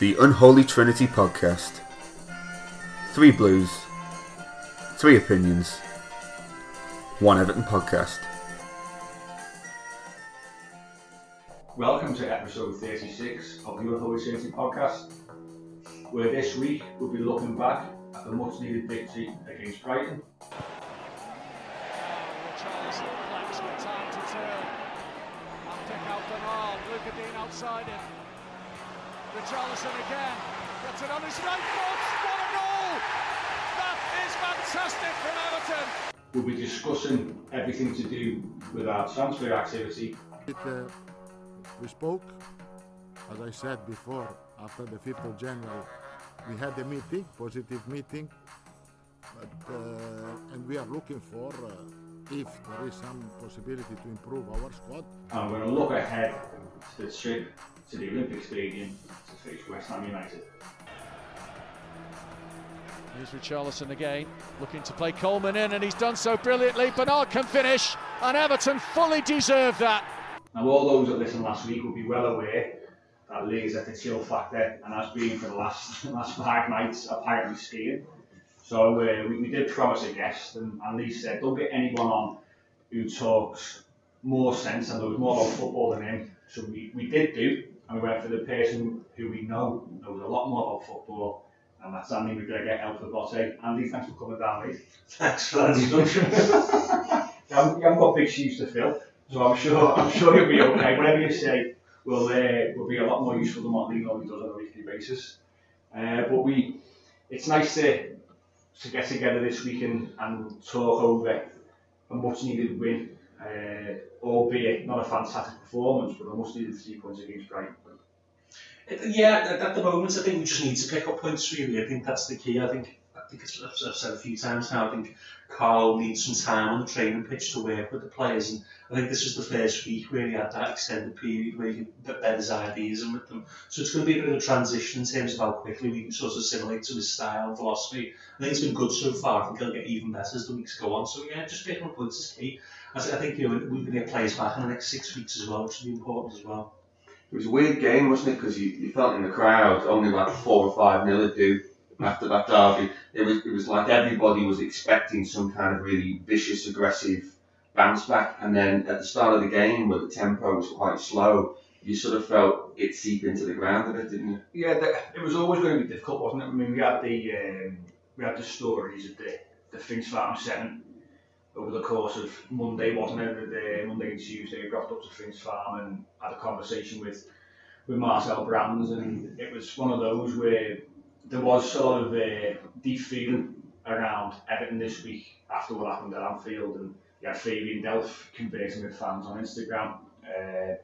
The Unholy Trinity Podcast. Three blues, three opinions, one Everton podcast. Welcome to episode 36 of the Unholy Trinity Podcast, where this week we'll be looking back at the much needed victory against Brighton. Richarlison flex with time to turn. And pick out Bernal. Lucas Digne outside him. Richarlison again. Gets it on his right foot. What a goal! That is fantastic from Everton. We'll be discussing everything to do with our transfer activity, It, uh, we spoke, as I said before, after the 5th of January, we had a meeting, positive meeting, but, uh, and we are looking for uh, if there is some possibility to improve our squad. and we're going to look ahead to the trip to the Olympic Stadium to face West Ham United. Here's Richarlison again, looking to play Coleman in, and he's done so brilliantly. Bernard can finish, and Everton fully deserve that. Now, all those that listened last week will be well aware that Lee's at the chill factor and has been for the last last five nights apparently skiing. So uh, we, we did promise a guest, and, and Lee said, don't get anyone on who talks more sense and knows more about football than him. So we, we did do, and we went for the person who we know knows a lot more about football, and that's Andy McGregor, El Fabote. Andy, thanks for coming down, mate. Thanks for that introduction. you, haven't, got big shoes to fill. So I'm sure I'm sure you'll be okay. Whatever you say will uh, will be a lot more useful than what Lee normally does on a weekly basis. Uh, but we, it's nice to to get together this week and, and talk over a much needed win, uh, albeit not a fantastic performance, but a much needed three points against Brighton. Yeah, at, the moment, I think we just need to pick up points. Really, I think that's the key. I think I think I've, I've said a few times now. I think Carlo needs some time on the training pitch to work with the players, and I think this was the first week where he had that extended period where he could bed his ideas in with them. So it's going to be a bit of a transition in terms of how quickly we can sort of assimilate to his style and philosophy. I think it's been good so far. I think he'll get even better as the weeks go on. So yeah, just picking up points is key. I think you know we're going to get players back in the next six weeks as well, which will be important as well. It was a weird game, wasn't it? Because you, you felt in the crowd only like four or five nil do after that derby. It was it was like everybody was expecting some kind of really vicious, aggressive bounce back, and then at the start of the game, where the tempo was quite slow, you sort of felt it seep into the ground a bit, didn't you? Yeah, the, it was always going to be difficult, wasn't it? I mean, we had the um, we had the stories of the the Finch Farm seven over the course of Monday, wasn't it? The Monday and Tuesday, we got up to Finch Farm and had a conversation with with Marcel Brands, and it was one of those where there was a lot of uh, deep feeling around Everton this week after what happened at Anfield, and you had Fabian Delph conversing with fans on Instagram. Uh,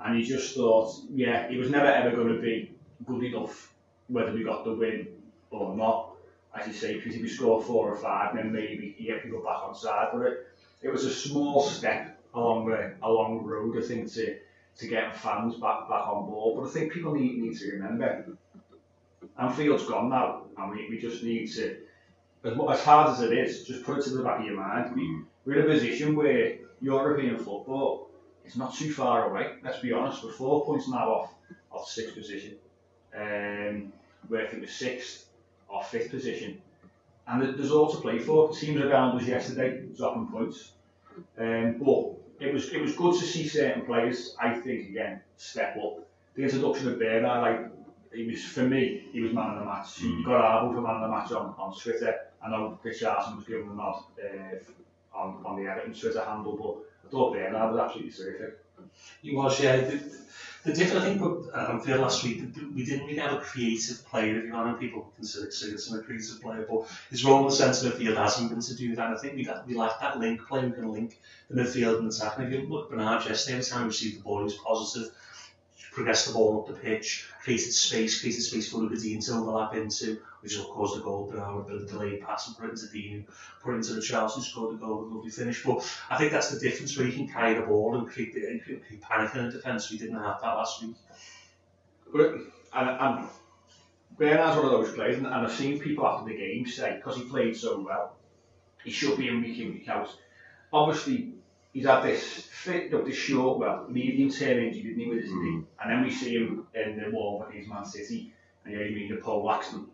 and he just thought, yeah, he was never ever going to be good enough whether we got the win or not. As you say, if we score four or five, then maybe had to go back on side. But it, it was a small step along the along the road, I think, to to getting fans back back on board. But I think people need, need to remember, Anfield's gone now, and we, we just need to, as, as hard as it is, just put it to the back of your mind. We, we're in a position where European football is not too far away. Let's be honest, we're four points now off off sixth position. Um, where I think we're sixth or fifth position. And there's all to play for. Teams around us yesterday dropping points. Um, but it was it was good to see certain players, I think, again, step up. The introduction of Bernard, like, he was, for me, he was man of the match. He got Arbo for man of the match on, on Twitter. I know Chris Richardson was giving him a nod uh, on, on the Everton Twitter handle, but I thought Bernard was absolutely terrific. He was, yeah. The, the different, I think, with Anfield last week, we didn't really have a creative player, if you want, people consider Sigurdsson a creative player, but his role in the centre of the field hasn't been to do that. I think we, we lacked that link play, we can link the midfield and the attack. And if you look at Bernard yesterday, every time he received the ball, he was positive, progressed the ball up the pitch, created space, created space for Lucas Digne to overlap into, which of course the goal, but our ability delayed pass and put it into Digne, put it into the Charles who scored the goal a lovely finish. But I think that's the difference where you can carry the ball and create, the, and create panic in the defence. We didn't have that last week. But, and, and Bernard's one of those players, and I've seen people after the game say, because he played so well, he should be in week in, week out. Obviously, he's had this fit, of this short, well, medium term injury, didn't he, with his knee? And then we see him in the war against Man City, and you know, mean the Paul Waxman,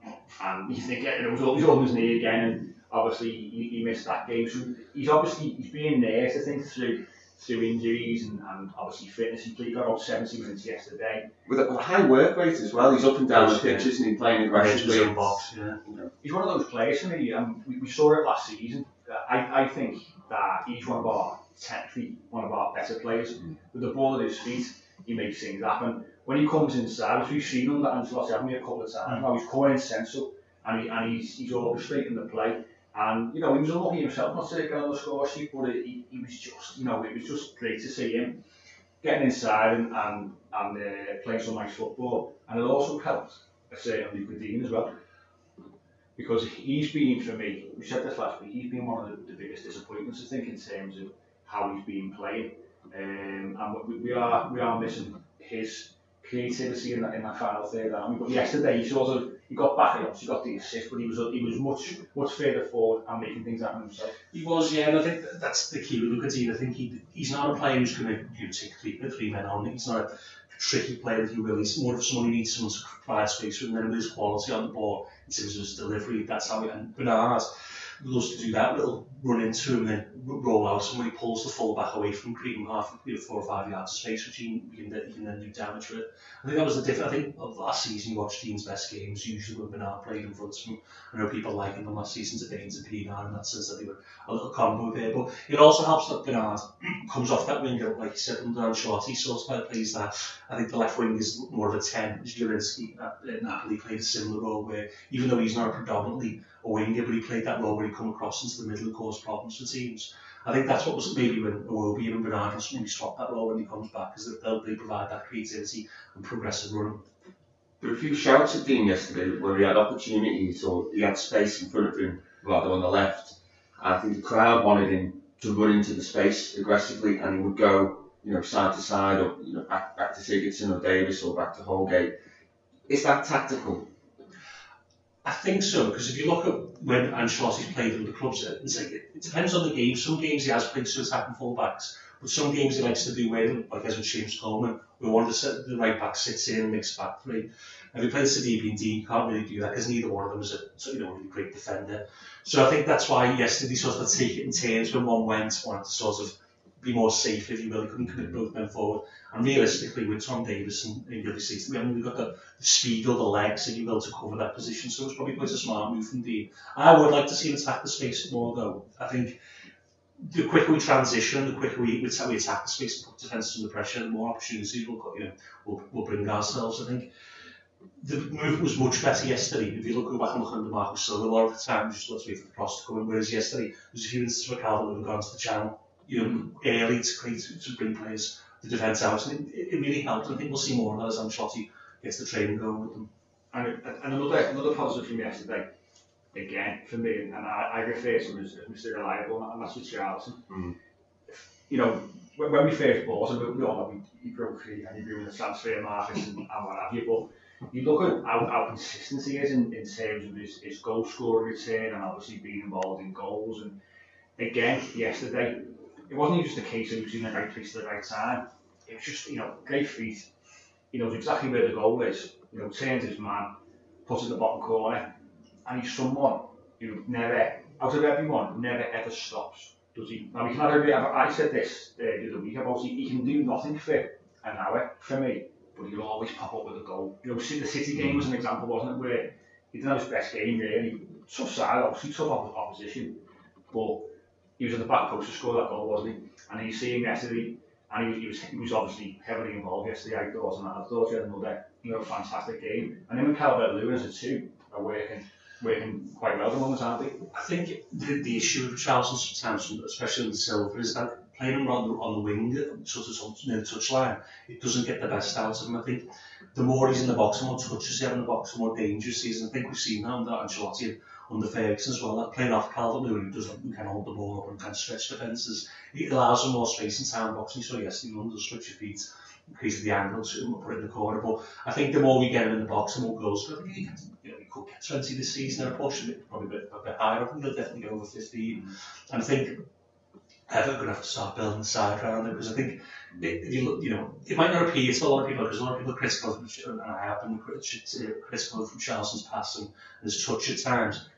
and you think, you know, he's on, he's his knee again, and obviously he, he missed that game. So he's obviously he's being there, I think, through through injuries and, and obviously fitness. He played about 70 minutes yesterday. With a, high work rate as well, he's up and down the pitch, isn't he? Playing aggressively. in box, yeah. He's one of those players for me. Um, we, we saw it last season. I, I think that he's one of our technically one of our better players. Mm. With the ball at his feet, he makes things happen. When he comes inside, as we've seen under Ancelotti, haven't we, a couple of times, mm. now he's coming in central and, he, and he's, he's orchestrating the play. And, you know, he was unlucky himself not to get on the score sheet, but he, he was just, you know, it was just great to see him getting inside and, and, and uh, playing some nice football. And it also helped, I say, on Lucas Digne as well. Because he's been, for me, we said this last week, he's been one of the, the biggest disappointments, I think, in terms of how he's been playing. Um, and we, we are we are missing his creativity in that in that final third. Army. But yesterday he sort of he got back, he got the assist, but he was he was much much further forward and making things happen himself. He was, yeah, and I think that's the key with Lucas Digne. I think he he's not a player who's going to you know, take three, three men on. He's not a tricky player, if you will. He's more of someone who needs someone to provide space for, and then his quality on the ball in terms of his delivery, that's how. He, and Bernard loves to do that little run into him and then roll out, and when he pulls the full back away from creating half you know, four or five yards of space, which he, he, can, he can then do damage with. I think that was the difference. I think of last season you watched Digne's best games, usually when Bernard played in front of him. I know people liking them last season to Baines and Pienaar in that says that they were a little combo there, but it also helps that Bernard comes off that winger, like you said, under Ancelotti, sort of plays that. I think the left wing is more of a 10. Zielinski at Napoli played a similar role where, even though he's not predominantly a winger, but he played that role where he come across into the middle and caused problems for teams. I think that's what was maybe when Iwobi and Bernard maybe swap that role when he comes back, because they'll, they provide that creativity and progressive running. There were a few shouts at Digne yesterday where he had opportunities or he had space in front of him rather on the left. I think the crowd wanted him to run into the space aggressively and he would go, you know, side to side or you know, back, back to Sigurdsson or Davies or back to Holgate. Is that tactical? I think so, because if you look at when Ancelotti's played in the clubs, it's like, it depends on the game. Some games he has played two attacking full-backs, but some games he likes to do where, like as with James Coleman, where one of the, the right back sits in and makes back three. If he plays Sidibe and Digne, can't really do that because neither one of them is a you know, really great defender. So I think that's why yesterday sort of take it in turns when one went, wanted to sort of be more safe, if you will. He couldn't commit both men forward. And realistically, with Tom Davies and, the other six, we haven't really got the, the speed or the legs, if you will, to cover that position. So it's probably quite a smart move from Digne. I would like to see him attack the space more, though. I think the quicker we transition, the quicker we, we attack the space and put defences under pressure, the more opportunities we'll, you know, we'll, we'll bring ourselves, I think. The move was much better yesterday. If you look back and look under Marco Silva, a lot of the time just let's wait for the cross to come in. Whereas yesterday, there was a few instances where Calvin would have gone to the channel you know, early to create to bring players the defence out, and it, it really helped. And I think we'll see more of that as Ancelotti gets the training going with them. And, and another another positive from yesterday, again for me, and I, I refer to him as, as Mr. Reliable, and that's with Charlton. Mm. You know, when, when we first bought him, we all know he, he broke free and he grew in the transfer market and, and what have you. But you look at how, how consistent he is in, in terms of his, his goal scoring return and obviously being involved in goals. And again, yesterday, it wasn't just a case of in the right place at the right time. It was just, you know, great feet. He knows exactly where the goal is. You know, turns his man, puts it in the bottom corner, and he's someone who never, out of everyone, never ever stops does he? Now, he can have a I said this uh, the other week about he, he can do nothing for an hour for me, but he'll always pop up with a goal. You know, the City game was an example, wasn't it, where he didn't have his best game really. Tough side, obviously, tough opposition, but he was at the back post to score that goal, wasn't he? And he's seeing yesterday, and he, he, was he was obviously heavily involved yesterday. I thought, and I thought he had another you know fantastic game. And then with Calvert Lewin as two are working working quite well at the moment, aren't they? I think the, the issue with Charlton sometimes, especially with Silva, is that playing him on the, on the wing, sort of near the touchline, it doesn't get the best out of him. I think the more he's in the box, the more touches he has in the box, the more dangerous he is. And I think we've seen that under Ancelotti under Ferguson as well, that playing off Calvert Lewin, who doesn't kind of hold the ball up and of stretch defences. It allows him more space in time boxing, so yes, he under stretch your feet increase the angle to put it in the corner. But I think the more we get him in the box, the more goals. I think he, you know, he could get 20 this season at a push, probably a bit, a bit higher. I think he'll definitely go over 15. And I think Everton going to have to start building the side around it because I think if you look, you know, it might not appear to a lot of people because a lot of people are critical, and I have been uh, critical from Charleston's passing and his touch at times but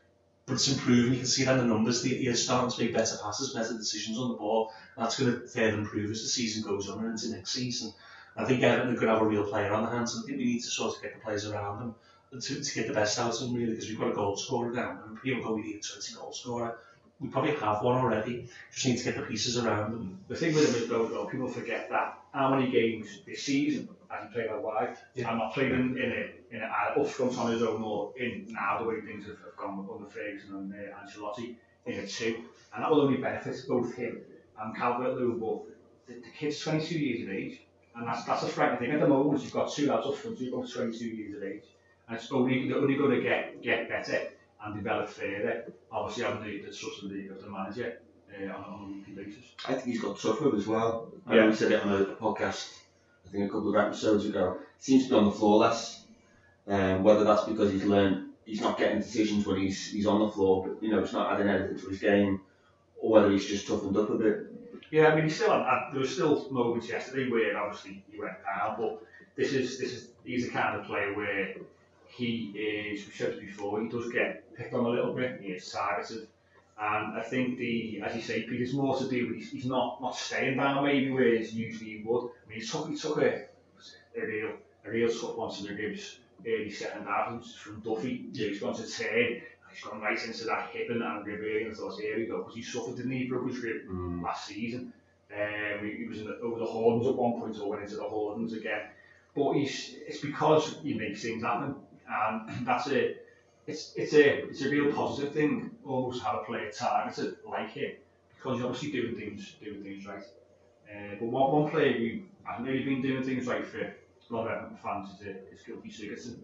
it's improving. You can see it in the numbers. He's starting to make better passes, better decisions on the ball. That's going to further improve as the season goes on and into next season. I think Everton are going to have a real player on the hands. I think we need to sort of get the players around them to, to get the best out of them, really, because we've got a goal scorer down. And people go, we need a 20 goal scorer. We probably have one already. Just need to get the pieces around them. The thing with him is, though, though people forget that how many games this season has he played out wide? Yeah. I'm not playing in, in a, in know, uh, upfront on his own or in now the way things have, have gone with under Ferguson and uh, Ancelotti in a two. And that will only benefit both him and Calvert-Lewin, but the, the kid's 22 years of age, and that's, that's a frightening thing. At the moment, you've got two lads up front you've got 22 years of age, and it's only, they're only going to get, get better and develop further, obviously having the, the trust of the, of the manager uh, on, on a weekly basis. I think he's got tougher as well. I yeah. know we said it on a podcast, I think a couple of episodes ago. Seems to be on the floor less Um, whether that's because he's learned he's not getting decisions when he's he's on the floor, but you know, it's not adding anything to his game, or whether he's just toughened up a bit. Yeah, I mean, he still had, there were still moments yesterday where obviously he went down, but this is this is he's the kind of player where he is. We said before, he does get picked on a little bit. He is targeted, and I think the as you say, Peter's more to do with he's, he's not not staying down maybe where he's usually he would. I mean, he took he took a a real a real tough one to the ribs early second half from Duffy. Yeah. He's gone to turn he's gone right into that hip and, and rib and thought, here we go, because he suffered, didn't he? broke his rib mm. last season. Um, he, he was the, over the Hordens at one point, or went into the Hordens again. But he's, it's because he makes things happen, and that's a, it's, it's a, it's a real positive thing. Always have a player targeted like him, because he's obviously doing things, doing things right. Uh, but one, one player who hasn't really been doing things right for love Everton fans is a, is Gilby Sigurdsson.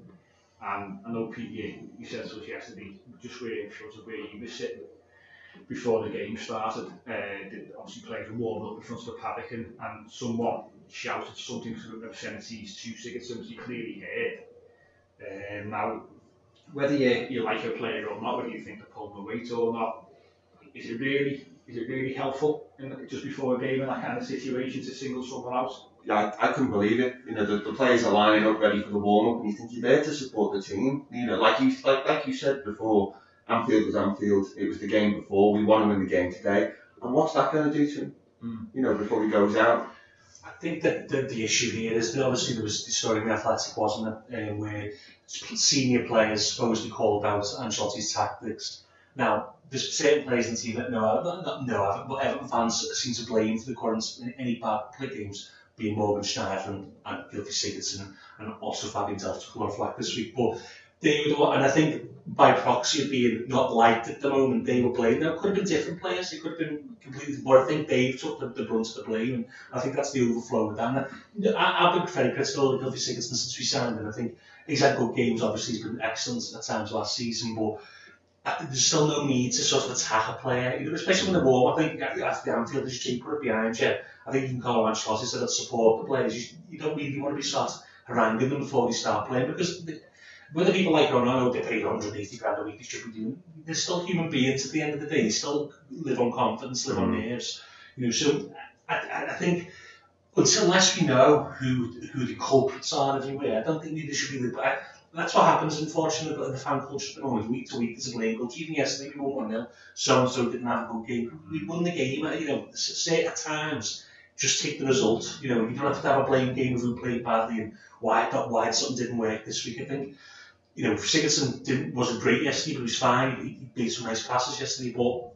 And um, I know PDA, he said to us yesterday, just where it shows where he was sitting before the game started. Uh, did obviously players were warmed up in front of the paddock and, and someone shouted something to the obscenities to Sigurdsson, which he clearly heard. Um, now, whether you, you like a player or not, whether you think they're pulling the weight or not, is it really is it really helpful in, just before a game in that kind of situation to single someone out? Yeah, I, I couldn't believe it. You know, the, the players are lining up ready for the warm up, and you think you're there to support the team. You know, like you like like you said before, Anfield was Anfield. It was the game before. We want to win the game today. And what's that going to do to him? Mm. You know, before he goes out. I think that the, the issue here is that obviously there was the story in the Athletic, wasn't it, uh, where senior players supposedly called out Ancelotti's tactics. Now, there's certain players in the team that know, but Everton fans seem to blame for the current any bad play games being Morgan Schneiderlin and, and Gylfi Sigurdsson and also Fabian a lot of flack this week. But they were the one, and I think by proxy of being not liked at the moment, they were blamed. Now, it could have been different players, it could have been completely, but I think Dave took the, the brunt of the blame, and I think that's the overflow with that. And I, I've been very critical of Gylfi Sigurdsson since we signed, and I think he's had good games, obviously, he's been excellent at times last season, but there's still no need to sort of attack a player, especially when the warm. I think after the Anfield is cheaper behind you. I think you even Carlo Ancelotti said that support the players. You, you don't really want to be sort of haranguing them before they start playing because the, whether people like or not, they pay 180 grand a week, they should be doing. They're still human beings at the end of the day. They still live on confidence, live mm. on nerves. You know, so I, I think until unless we know who who the culprits are everywhere, I don't think there should be the. That's what happens, unfortunately, in the fan culture at the moment. Week to week, there's a blame culture. Even yesterday, we won 1 0. So and so didn't have a good game. We won the game, you know, say at times, just take the result. You know, you don't have to have a blame game of who played badly and why, why something didn't work this week. I think, you know, Sigurdsson didn't, wasn't great yesterday, but he was fine. He, he made some nice passes yesterday, but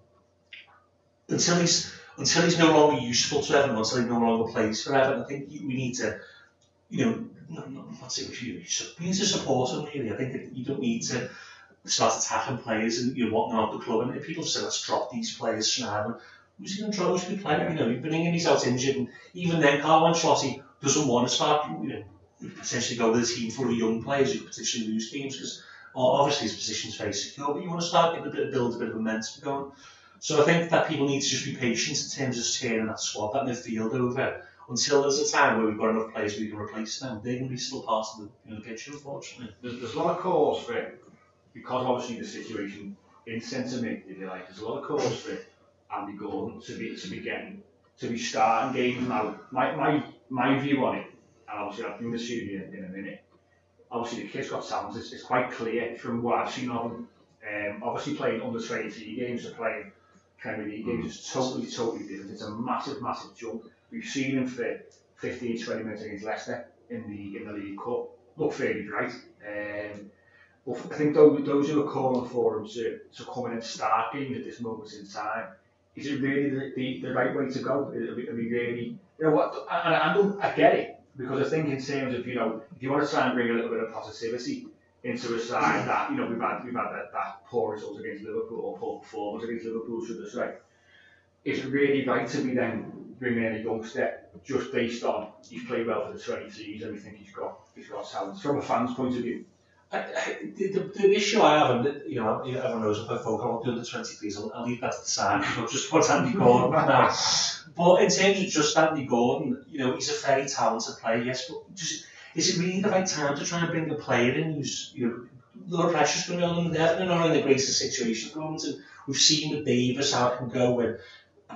until he's until he's no longer useful to everyone, until he no longer plays for Everton, I think we need to, you know, not, not, not say we should, we need to support him really. I think that you don't need to start attacking players and you know whatting out the club. And people say let's drop these players, Schneider, who's he going to drop? Who's play? You know, you've been in, he's out injured, and even then, Carlo Ancelotti doesn't want to start, you know, potentially go with a team full of young players who potentially lose games because obviously his position's very secure, but you want to start getting a bit, of build a bit of momentum going. So I think that people need to just be patient in terms of turning that squad, that midfield over until there's a time where we've got enough players we can replace them. They're going to be still part of the, you know, the picture, unfortunately. There's, there's a lot of calls for it, because obviously the situation in centre mid, if you like, there's a lot of calls for Andy Gordon to be to be getting to be starting games now. My my my view on it, and obviously I'll do this in, in a minute. Obviously the kid's got talent. It's, it's quite clear from what I've seen of him. Um, obviously playing under 23 games to playing Premier League games is totally, totally different. It's a massive, massive jump. We've seen him for 15, 20 minutes against Leicester in the in the League Cup. Look fairly bright. Um, I think those, those who are calling for him to, to come in and start games at this moment in time, is it really the, the, the right way to go? Are we, really, you know what, and I, I, I get it, because I think in terms of, you know, if you want to try and bring a little bit of positivity into a side that, you know, we've had, we've had that, that poor result against Liverpool, or poor performance against Liverpool, should I say, is it really right to be then bringing in a youngster just based on he's played well for the 23s and we think he's got he's got talent from a fan's point of view? I, I, the, the, the, issue I have, and you know, everyone knows I'm vocal on the 23s, I'll, I'll leave that to the side, just put Andy Gordon now. But in terms of just Andy Gordon, you know, he's a very talented player, yes, but just, is it really the right time to try and bring a player in who's, you know, a lot of pressure's going on them, they're not in the greatest situation at the moment, and we've seen with Davies how it can go when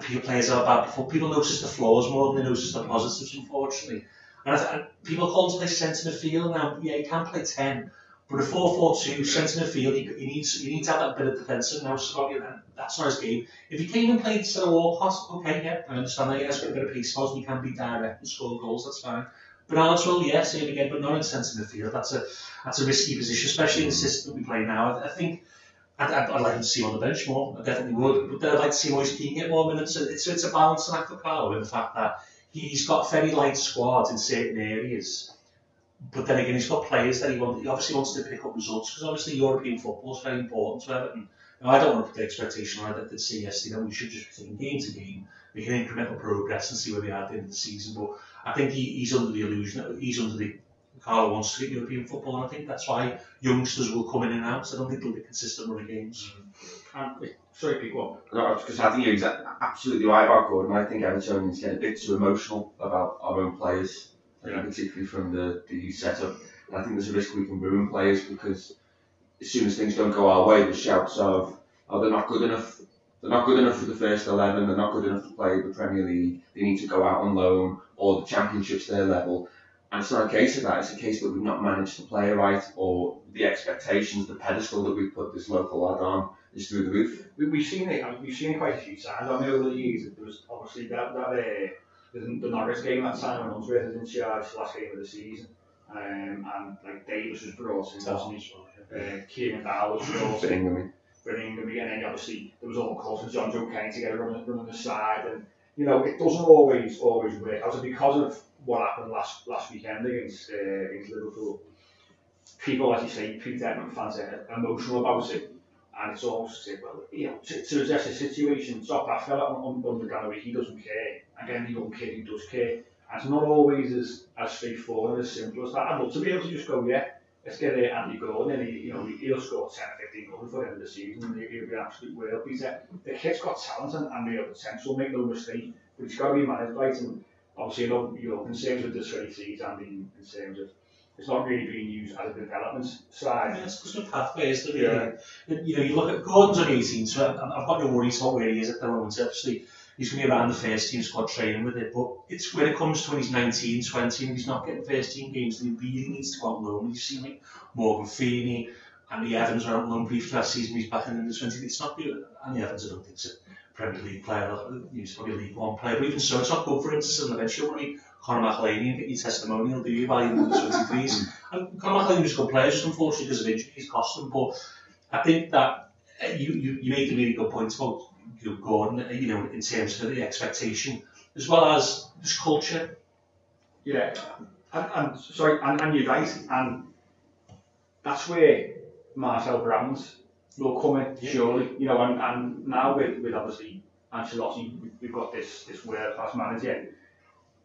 people players are bad before. People notice the flaws more than they notice the positives, unfortunately. And, th- people call him to play centre midfield now. Yeah, he can play 10, but a 4-4-2 centre midfield, he, he needs he needs to have that bit of defensive now. So that's not his game. If he came and played instead of Walcott, okay, yeah, I understand that. Has got a bit of pace, and he can be direct and score goals. That's fine. Bernardo well, yeah, same again, but not in centre midfield. That's a that's a risky position, especially in the system that we play now. I, I think I'd, I'd, I'd, like to see him on the bench more. I definitely would. But I'd like to see him always keen get more minutes. It's, it's a balancing act for Carlo in the fact that he's got a very light squad in certain areas. But then again, he's got players that he, want, he obviously wants to pick up results because obviously European football is very important to Everton. Now, I don't want to put the expectation on that to say yesterday that we should just be taking game to game, making incremental progress and see where we are at the end of the season. But I think he, he's under the illusion that he's under the Carlo wants to get European football, and I think that's why youngsters will come in and out. So I don't think they'll be consistent running games. Mm. sorry, pick one. No, because I think you're exactly, absolutely right about Gordon. I think Evertonians get a bit too emotional about our own players, yeah. particularly from the, the youth setup. And I think there's a risk we can ruin players because as soon as things don't go our way, the shouts of, oh, they're not good enough. They're not good enough for the first 11. They're not good enough to play the Premier League. They need to go out on loan or the Championship's their level. And it's not a case of that, it's a case that we've not managed to play right or the expectations, the pedestal that we've put this local lad on is through the roof. We, we've seen it, we've seen it quite a few times on the over the years. There was obviously that, that uh, the, the Norwich game that time when Unsworth was in charge, last game of the season. Um, and like Davies was brought in, wasn't he? Uh, Kieran Dowell was brought in. Bringing me, and then obviously there was all calls for Jonjoe Kenny to get a run, run on the side, and you know it doesn't always always work out. because of what happened last last weekend against uh, against Liverpool. People, as you say, Peter Edmund fans are emotional about it, and it's almost say, well, you know, to, to address the situation, stop that fella on, on, on the gallery, he doesn't care. Again, the young kid who does care. And it's not always as, as straightforward and as simple as that. I'd love to be able to just go, yeah, let's get uh, Andy Gordon and he, you know, he'll score 10 15 goals for the end of the season and he'll be an absolute world beater. The kid's got talent and, and real potential, make no mistake, but he's got to be managed right and obviously, you know, you know, in terms of the 23s and in, in terms of it's not really being used as a development side. Yeah, it's just a pathway, isn't it? Really? Yeah. You know, you look at Gordon's on 18, so I've got no worries about where he is at the moment. Obviously, he's going to be around the first team squad training with it, but it's when it comes to when he's 19, 20, and he's not getting first team games, then he really needs to go out loan. You've seen like Morgan Feeney, Andy Evans are on loan brief last season, he's back in the 20. It's not good. Andy Evans, I don't think, a Premier League player, he's probably a League One player, but even so, it's not good for him to sit on the bench. You'll Conor McAleny and get your testimonial, do you, by the 23s? and Conor McAleny was a good player, just unfortunately because of injuries cost him, but I think that uh, you, you, you made a really good point about you Gordon, uh, you know, in terms of the expectation, as well as this culture. Yeah, and, and sorry, and, and you're right, and that's where Marcel Brands will come in, yeah. surely, you know, and, and now with, with obviously Ancelotti, we've got this, this world-class manager,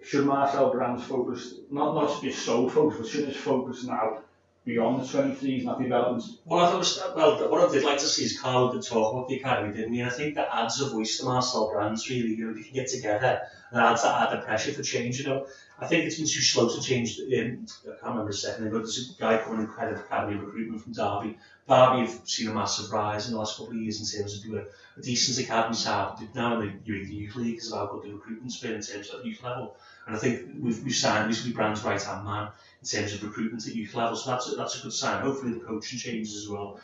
should Marcel Brands focus, not, not just so focused, but should his focus now beyond the 23s and that development? Well, I thought, well, what I did like to see is Carlo did talk about the academy, didn't he? And I think that adds a voice to Marcel Brands, really. You know, they can get together and adds that added pressure for change, you know. I think it's been too slow to change. Um, I can't remember a second ago. There's a guy coming in credit academy recruitment from Derby. Derby have seen a massive rise in the last couple of years in terms of doing a, decent academy side. Now in the youth league of how good the recruitment's been in terms of youth level. And I think we've, we've signed recently Brand's right hand man in terms of recruitment at youth level. So that's a, that's a good sign. Hopefully the coaching changes as well.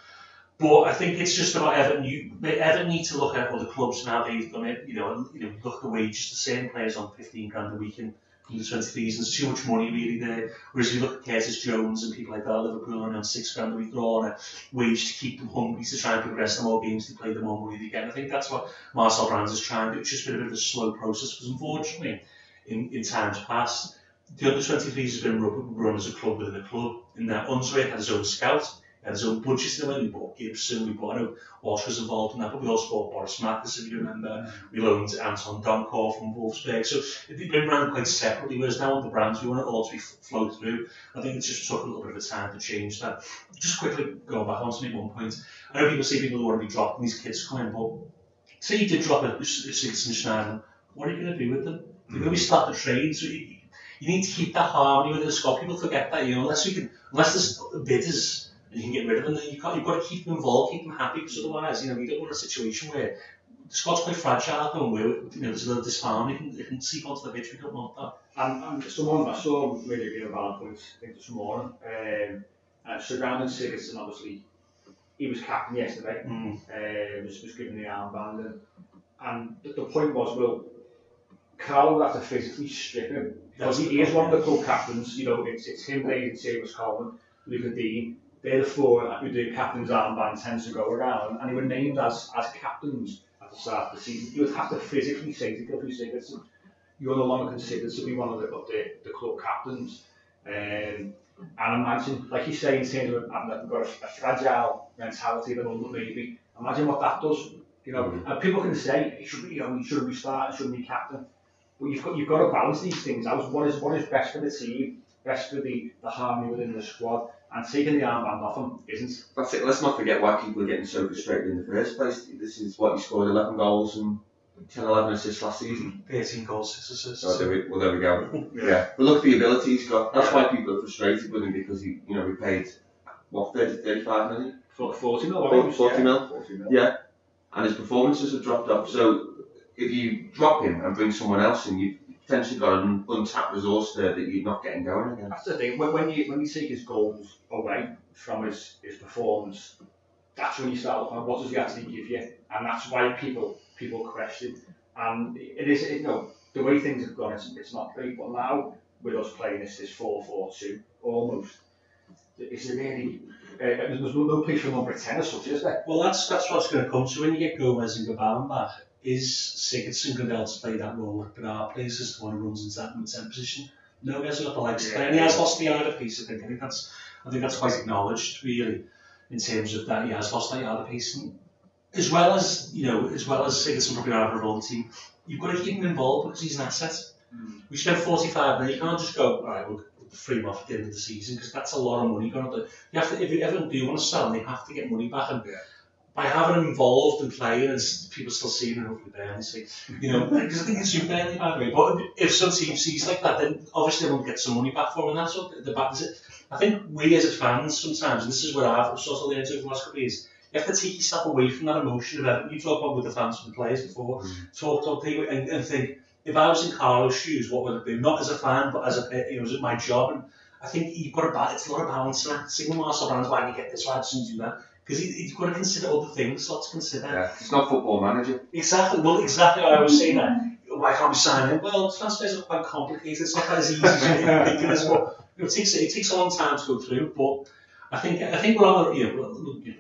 But I think it's just about Everton. You Everton need to look at other clubs now. They've done it. You know, you know, look at the wages. The same players on 15 grand a week in, the 23s. There's too much money really there. Whereas if you look at Curtis Jones and people like that, Liverpool are on six grand a week. They're on a wage to keep them hungry to try and progress the more games to play, the more money they get. And I think that's what Marcel Brands is trying to do. It's just been a bit of a slow process because unfortunately, in, in times past, the under 23s has been run as a club within a club. In that Unsworth had his own scout and so in the we bought Gibson, we bought, know Walsh involved in that, but we also bought Boris Mathis, if you remember. We loaned Anton Donkor from Wolfsburg. So they've been run quite separately, whereas now with the brands, we want it all to be flow through. I think it's just took a little bit of time to change that. Just quickly going back, want to make one point. I know people say people want to be dropping these kids coming, but say you did drop a, Citizen Schneider, what are you going to do with them? They're going to start the trade, so you, you need to keep that harmony with the squad. People forget that, you know, unless we can, unless there's bidders and you can get rid of them, then you can't, you've got to keep them involved, keep them happy, because otherwise, you know, you don't want a situation where the squad's quite fragile and where you know, there's a little disharmony, it can, it can seep onto the pitch, we don't want that. And, and someone, I saw really good valid points, I think this morning, um, uh, surrounding Sigurdsson, obviously, he was captain yesterday, mm. uh, was, was given the armband, and, and the, the point was, well, Carl would have to physically strip him, because he, he is one of the co-captains, you know, it's, it's him, David Seamus Coleman, Lucas Digne, they're the four who do captain's armband tends to go around, and they were named as, as captains at the start of the season. You would have to physically say to Gylfi Sigurdsson, you're no longer considered to be one of the, of the, the club captains. Um, and imagine, like you say, in terms of having got a, a fragile mentality that under maybe, imagine what that does. You know, mm-hmm. and people can say, he should be, you know, he shouldn't be starting, shouldn't be captain. But you've got, you've got to balance these things out. What is, what is best for the team, best for the, the harmony within the squad, and taking the armband off him isn't. That's it. Let's not forget why people are getting so frustrated in the first place. This is what he scored 11 goals and 10, 11 assists last season. 13 goals, 6 assists. Oh, there we, well, there we go. yeah. yeah. But look at the ability he's got. That's yeah. why people are frustrated with him because he, you know, we paid, what, 30, 35 million? 40 mil, 40, 40 yeah. mil. 40 mil. Yeah. And his performances have dropped off. So if you drop him and bring someone else in, you potentially got an untapped resource there that you're not getting going again. That's the thing. When, when you when you take his goals away from his, his performance, that's when you start looking at what does he actually give you, and that's why people people question. And it is it, you know the way things have gone, it's, it's not great. But now with us playing this this four four two almost, it's a really uh, there's no, no place for number ten as such, is there? Well, that's that's what's going to come. So when you get Gomes and Gbamin back is Sigurdsson going to be able to play that role at our place as the one who runs into that number 10 position? No, he hasn't got the legs to play. And he has lost the of pace, I think. I think that's, I think that's quite acknowledged, really, in terms of that he has lost that of pace. And as well as, you know, as well as Sigurdsson probably not have a role in the team, you've got to keep him involved because he's an asset. Mm. We spent 45 million. You can't just go, all right, we'll free him off at the end of the season because that's a lot of money. You have to if you ever do want to sell him, they have to get money back and. Yeah. By having him involved and playing, and people still see him, hopefully Burnley see, you know, because I think it's you Burnley by the way. But if some team sees like that, then obviously they'll get some money back for him, and that's what the back is. It. I think we as fans sometimes, and this is what I've sort of learned over the last couple of years, you have to take yourself away from that emotion of everything. You talk about with the fans and the players before, mm. talk to people and, and think, if I was in Carlo's shoes, what would it be? Not as a fan, but as a you know, as my job. And I think you've got to it's a lot of balance in that. Singing Marcel Brands, why you get this right, shouldn't do that? Because he's got to consider other things, lots to consider. Yeah, it's not football manager. Exactly. Well, exactly. I was saying that. Why can't we sign him? Well, transfers are quite complicated. It's not as easy as you think it is. Know, it takes it takes a long time to go through. But I think I think we're on a you know, we're- you know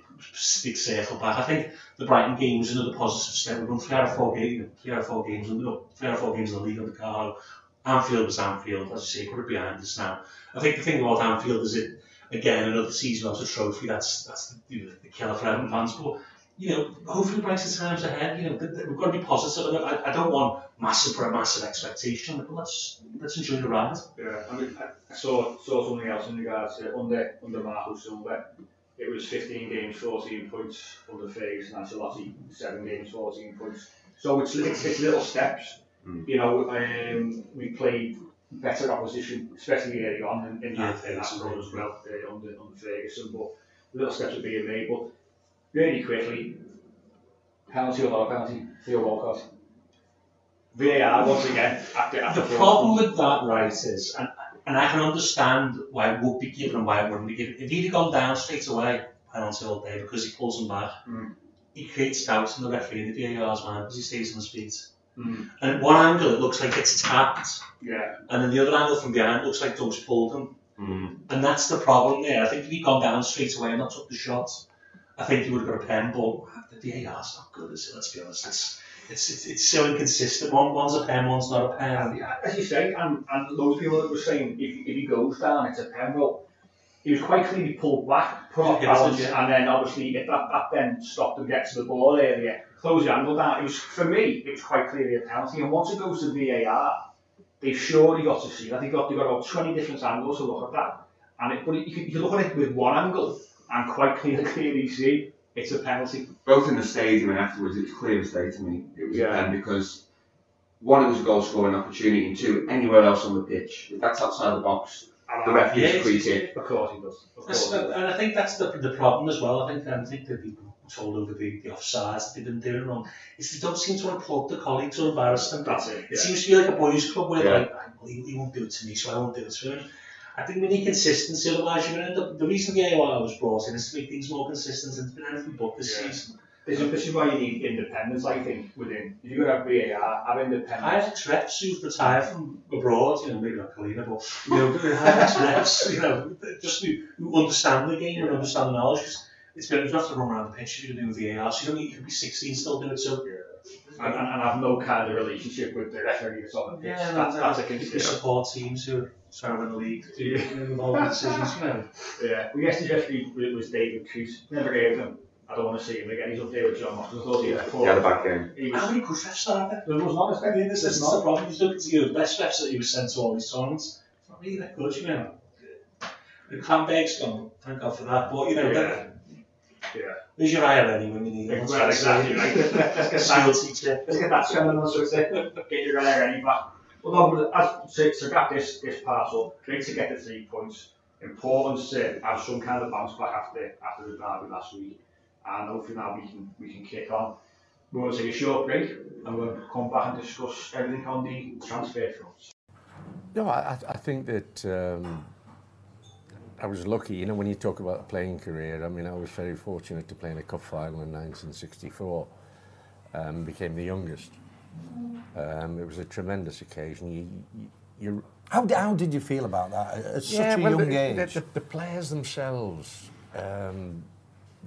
big circle back. I think the Brighton game was another positive step. We've won three out of four games, three out of four games, no, three out of four games in the league on the Carlo. Anfield was Anfield, as you say, put it behind us now. I think the thing about Anfield is it again another season without a trophy. That's that's the, you know, the killer for Everton fans. But you know, hopefully brighter times ahead. You know, we've got to be positive. I, I don't want massive for a massive expectation, but let's let's enjoy the ride. Yeah, I mean, I- saw saw something else in regards to under under Marco Silva. It was 15 games, 14 points under Ferguson. That's a lot. Seven games, 14 points. So it's it's, it's little steps. You know, um, we played better opposition, especially early on in, in Yeah, in that run as well uh, under under Ferguson. But little steps are being made. But really quickly, penalty or not a penalty? Theo Walcott. VAR once again after after The problem with that, right, is, and, and I can understand why it would be given and why it wouldn't be given. If he'd have gone down straight away, penalty all day because he pulls him back, Mm. he creates doubts in the referee in the VAR's mind because he stays on his feet. Mm. And at one angle, it looks like it's tapped, Yeah. and then the other angle from behind it looks like Dunk's pulled him. Mm. And that's the problem there. I think if he'd gone down straight away and not took the shot, I think he would have got a pen. But the VAR's not good, is it? Let's be honest. It's it's it's, it's so inconsistent. One one's a pen, one's not a pen. And, as you say, and, and those people that were saying if, if he goes down, it's a pen. Well, he was quite clearly pulled back, put balance, yeah. and then obviously if that, that then stopped him getting to the ball area, close the angle down. It was for me, it was quite clearly a penalty. And once it goes to VAR, they've surely got to see that. They've got they've got about twenty different angles to look at that. And it, but you can, you can look at it with one angle and quite clearly, clearly see it's a penalty. Both in the stadium and afterwards, it was clear as day to me. It was Yeah. a pen because one, it was a goal scoring opportunity, and two, anywhere else on the pitch, if that's outside the box, the referee's Yeah, a free kick. Of course he does. Of course he does. and I think that's the, the problem as well. I think I think that people told over the, the offsides that they've been doing wrong is they don't seem to want to plug the colleagues or embarrass them. That's it, It seems to be like a boys' club where Yeah. they're like, well, he, he won't do it to me, so I won't do it to him. I think we need consistency, otherwise you're going to end up. The reason the VAR was brought in is to make things more consistent, and it's been anything but this Yeah. season. This is, this is why you need independence, I think, within. If you're going to have VAR, have independence. Ajax reps who've retired from abroad, you know, maybe not Collina, but you know, Ajax reps, you know, just who, who understand the game and understand the knowledge. 'cause It's been enough to run around the pitch if you're doing VAR, so you don't need, you can be 16 still do it. So and, and, and have no kind of relationship with the referee the pitch. yeah, that's, that's a you concern. support teams who are to win the league, Yeah. involved in decisions, you know. Yeah. Well, yesterday was, was David Coote. Never heard of him. I don't want to see him again. He's up there with John Moss. I thought he had. He had a bad game. He was, How many good refs are there? There was not expecting this. It's not a problem. He's looking to you. The best refs that he was sent to all these tournaments. It's not really that good, you know. The Cranberg's gone. Thank God for that. But, you know, yeah. That, Yeah. Who's your eye ready when you need it? Well, exactly right. Let's get that teacher. Let's get that swimming on sort Get your eye ready back. Well, no, as to, to wrap this, this part up, great to get the three points. Important to have some kind of bounce back after after the derby last week. And hopefully now we can we can kick on. We're going to take a short break, and we'll come back and discuss everything on the transfer front. No, I, I think that um, I was lucky. You know, when you talk about a playing career, I mean, I was very fortunate to play in a cup final in 1964. Um, became the youngest. Um, it was a tremendous occasion. You, you, you How, how did you feel about that at such a well, young the, age? The, the, the players themselves, um,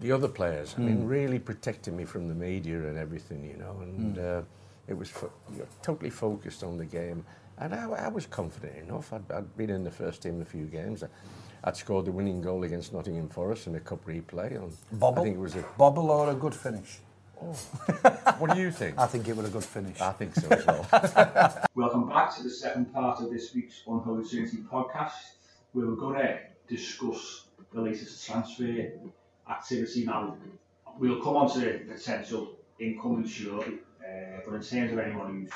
the other players, I mean, really protecting me from the media and everything, you know, and uh, it was fo- you know, totally focused on the game. And I, I was confident enough. I'd, I'd been in the first team a few games. I, I'd scored the winning goal against Nottingham Forest in a cup replay. On, Bobble? I think it was a. Bobble or a good finish? What do you think? I think it was a good finish. I think so as well. Welcome back to the second part of this week's Unholy Trinity podcast. we were going to discuss the latest transfer activity now. We'll come on to the potential income insurance, uh, but in terms of anyone who's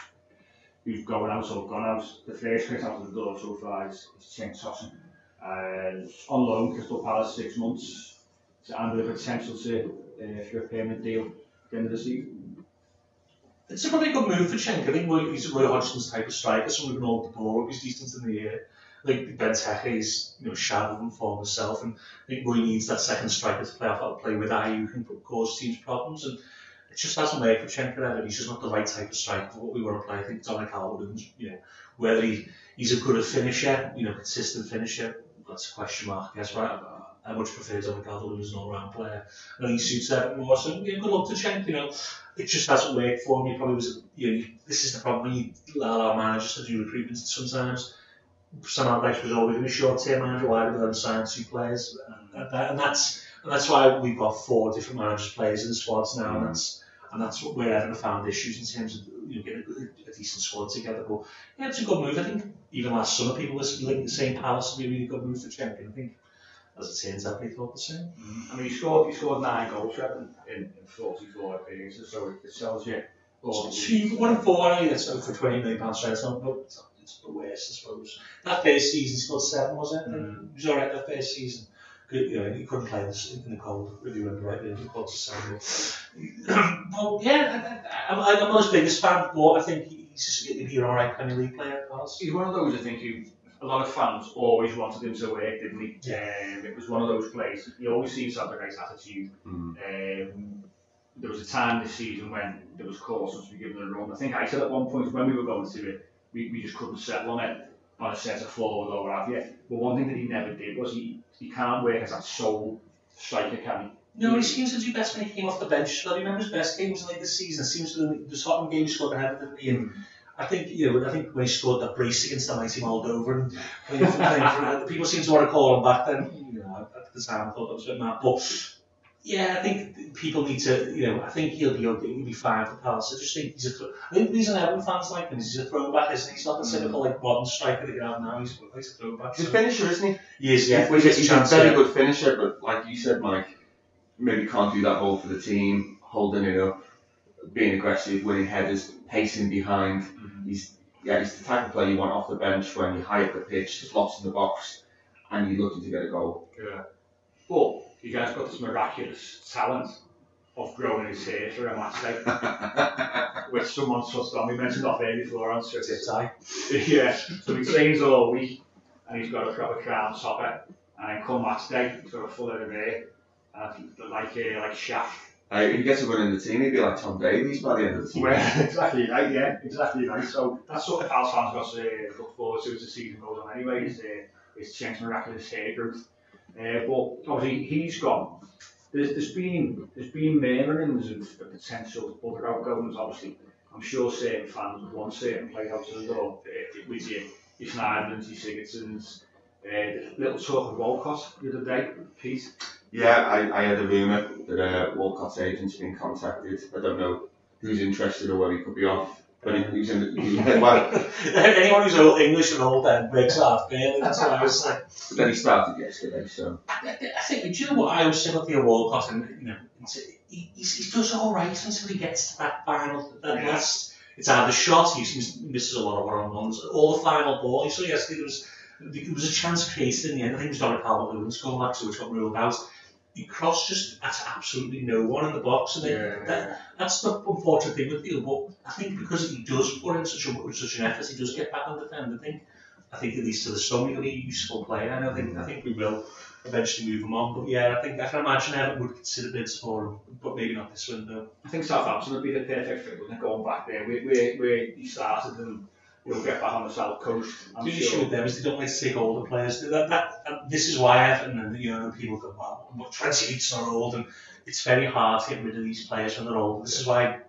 who's going out or gone out, the first kit out of the door so far is, is St. Tossen. Uh, um, on loan, Crystal Palace, six months, and the potential to uh, for a payment deal at the end of the season. It's a probably good move for Schenk. I think well, he's a Roy Hodgson's type of striker, someone who can hold the ball he's decent in the air. Like Benteke is, you know, shadow and form himself, and I think Roy needs that second striker to play off that play with who can cause teams problems, and it just hasn't worked for Cenk ever. He's just not the right type of striker for what we want to play. I think Dominic Calvert-Lewin's, you know, whether he, he's a good finisher, you know, consistent finisher, that's a question mark, guess, right? I much prefer Dominic Calvert-Lewin as an all-round player. I think he suits that more. So yeah, good luck to Cenk. You know, it just hasn't worked for me. Probably was you know this is the problem you allow managers to do recruitment sometimes. Sam Allardyce was always a short-term manager. Why did they sign two players? And, that, and that's and that's why we've got four different managers players in the squads now, and that's and that's what where Everton found issues in terms of you know getting a, a decent squad together. But yeah, it's a good move. I think even last summer people were linking saying Palace would be a really good move for Cenk. I think as it turns out, they thought the same. Mm-hmm. I mean, he scored he scored nine goals Everton in, in 44 appearances, so it tells you. Well, two, one and four, I that's for 20 million pounds straight on, but it's, it's the worst, I suppose. That first season, he scored seven, was it? Mm. He was alright that first season. Good, you know, he couldn't play this in the cold, if you remember right, he called to seven. well, yeah, I, I, I'm not his biggest fan, but I think he's just he'd be an alright Premier League player, He's one of those, I think, who a lot of fans always wanted him to work, didn't he? Yeah. Um, it was one of those plays. He always seems to have a great attitude. Mm. Um, there was a time this season when there was caution to be given a run. I think I said at one point when we were going to it, we, we just couldn't settle on it on a centre forward or what have you. But one thing that he never did was he, he can't work as that sole striker, can he? No, he seems to do best when he came off the bench. I remember his best games like this season. It seems to the, Tottenham game he scored ahead of the I think you know, I think when he scored that brace against the mighty Moldova, and playing people seem to want to call him back. Then you know, at the time I thought that was a bit mad, but yeah, I think people need to, you know, I think he'll be okay, he'll be fine for Palace. I just think he's a, I think the reason Everton fans like him is he's a throwback, isn't he? He's not the typical like modern striker that you have now. He's, he's a throwback. He's a finisher, isn't he? He is, yeah. He's, he's a very good finisher, but like you said, Mike, maybe can't do that all for the team, holding it up, being aggressive, winning headers, pacing behind. Mm-hmm. He's yeah, he's the type of player you want off the bench when you're high up the pitch, just lost in the box, and you're looking to get a goal. Yeah. But you guys got this miraculous talent of growing his hair for a match day, which someone touched on. We mentioned off air before on Twitter. yeah. So he trains all week, and he's got a proper crown topper, and then come match day, he's got a full head of hair, and like uh, like shaft uh, if he gets a run in the team, he'd be like Tom Davies by the end of the season. Well, exactly right, yeah, exactly right. So that's what the Palace fans got to uh, look forward to as the season goes on anyway, is, uh, is Cenk's miraculous hair growth. Uh, but obviously he's gone. There's, there's been there's been murmurings of the potential other outgoings. Obviously, I'm sure certain fans would want certain players the door. Uh, with your your Schneiderlins, your Sigurdssons, uh, little talk of Walcott the other day, Pete. Yeah, I, I had a rumour that uh, Walcott's agent's been contacted. I don't know who's interested or where he could be off. But he, he's in the, he's, well, anyone who's old English and old then breaks off barely. That's what I was saying. But then he started yesterday, so. I, I think, do you know what I was saying about the Walcott? And, you know, he, he, he does all right until he gets to that final, that yeah. last. It's either shot, he misses a lot of one on ones, or the final ball. You saw yesterday there was there was a chance created in the end. I think it was Dominic Calvert-Lewin's goal actually, which got ruled out he crossed just at absolutely no one in the box, and yeah, that, that's the unfortunate thing with him. But I think because he does put in such a such an effort, he does get back and defend. I think I think at least to the be a useful player, and I think I think we will eventually move him on. But yeah, I think I can imagine Everton would consider bids for him, but maybe not this window. I think Southampton would be the perfect fit, wouldn't it? Going back there, where, where, where he started and he'll get back on the south coast. I'm the issue with them is they don't like to take older players. That, that, that, this is why Everton and you know people go, well, but 28's not old, and it's very hard to get rid of these players when they're old. This is why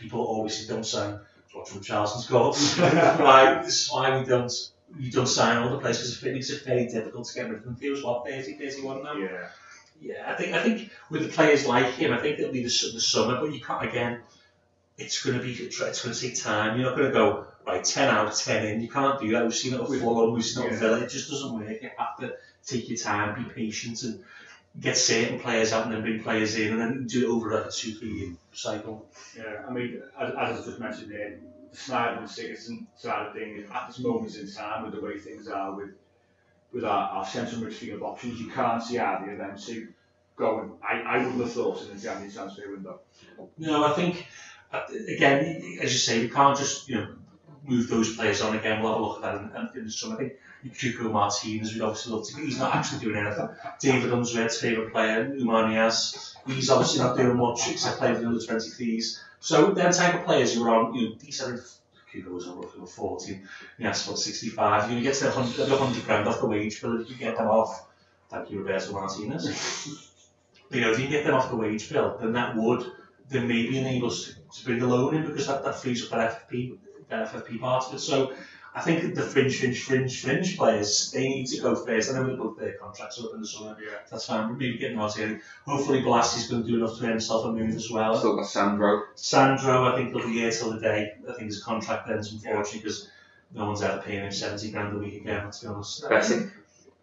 people always don't sign George Richardson's goal. why this is why we don't we don't sign older players because it makes it very difficult to get rid of them. Feels what 30, 31 now. Yeah. Yeah, I think I think with the players like him, I think it'll be the, the summer, but you can't again. It's going to be it's going to take time. You're not going to go right, 10 out, of 10 in. You can't do that. We've seen it Fulham, we've seen it Yeah. Villa. It just doesn't work. You have to take your time, be patient, and get certain players out and then bring players in, and then do it over like a two, three year cycle. Yeah, I mean, as, as I just mentioned there, the Snyder and Sigurdsson side of things, at this moment in time, with the way things are with with our, our central midfield options, you can't see either of them two going. I, I wouldn't have thought in the January transfer window. No, I think uh, again, as you say, we can't just you know move those players on again. We'll have a look at that in, in the summer. I think Cuco Martina, we'd obviously love to. He's not actually doing anything. David Unsworth's favourite player, Oumar Niasse, he's obviously not doing much except playing for the under 23s. So them type of players who are on, you know, decent. Cuco was on roughly 40, he asked for 65. You're going to get to 100, 100 grand off the wage bill if you get them off. Thank you, Roberto Martinez. But, you know, if you get them off the wage bill, then that would then maybe enable us to, to bring the loan in because that, that frees up that FFP, FFP part of it. So I think the fringe, fringe, fringe, fringe players, they need to go first. I know we'll both their contracts up in the summer. Yeah. That's fine. We're maybe getting out here. Hopefully Bolasie's going to do enough to earn himself a move as well. Still got Sandro. Sandro, I think he'll be here till the day. I think his contract ends, unfortunately, because no one's ever paying him 70 grand a week again, to be honest. Besic.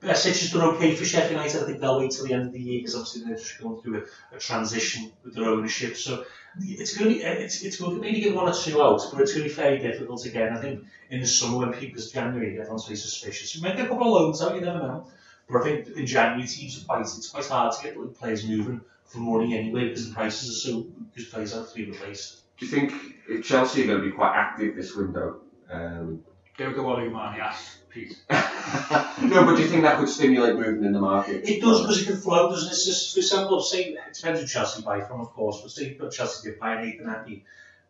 Besic has done okay for Sheffield United. I think they'll wait till the end of the year because obviously they're just going through a, a transition with their ownership. So it's going to be, it's, it's going to maybe get one or two out, but it's going to be very difficult again. I think in the summer when people's January, everyone's very suspicious. You might get a couple of loans out, you never know. But I think in January teams are quite, it's quite hard to get the players moving for money anyway because the prices are so, because players have to be replaced. Do you think if Chelsea are going to be quite active this window? Um, Go to Oumar Niasse, Pete. no, but do you think that could stimulate movement in the market? It does because it can flow, doesn't it? It's just, for example, say, it depends who Chelsea buy from, of course, but say but Chelsea did buy Nathan Ake,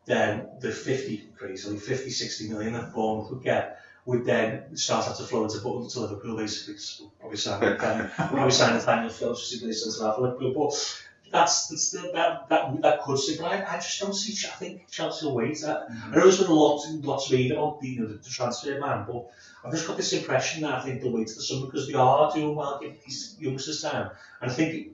then the 50, crazily, 50, 60 million that Bournemouth would get would then start to flow into Button to Liverpool, basically. Probably sign we'll probably sign Nathaniel Phillips to play centre half Liverpool, but that's, that's that, that that could signal. I, I just don't see. I think Chelsea will wait. I, mm-hmm. I know there's been lots lots made about the, you know, the, the transfer man, but I've just got this impression that I think they'll wait till the summer because they are doing well, give these youngsters time. And I think, uh,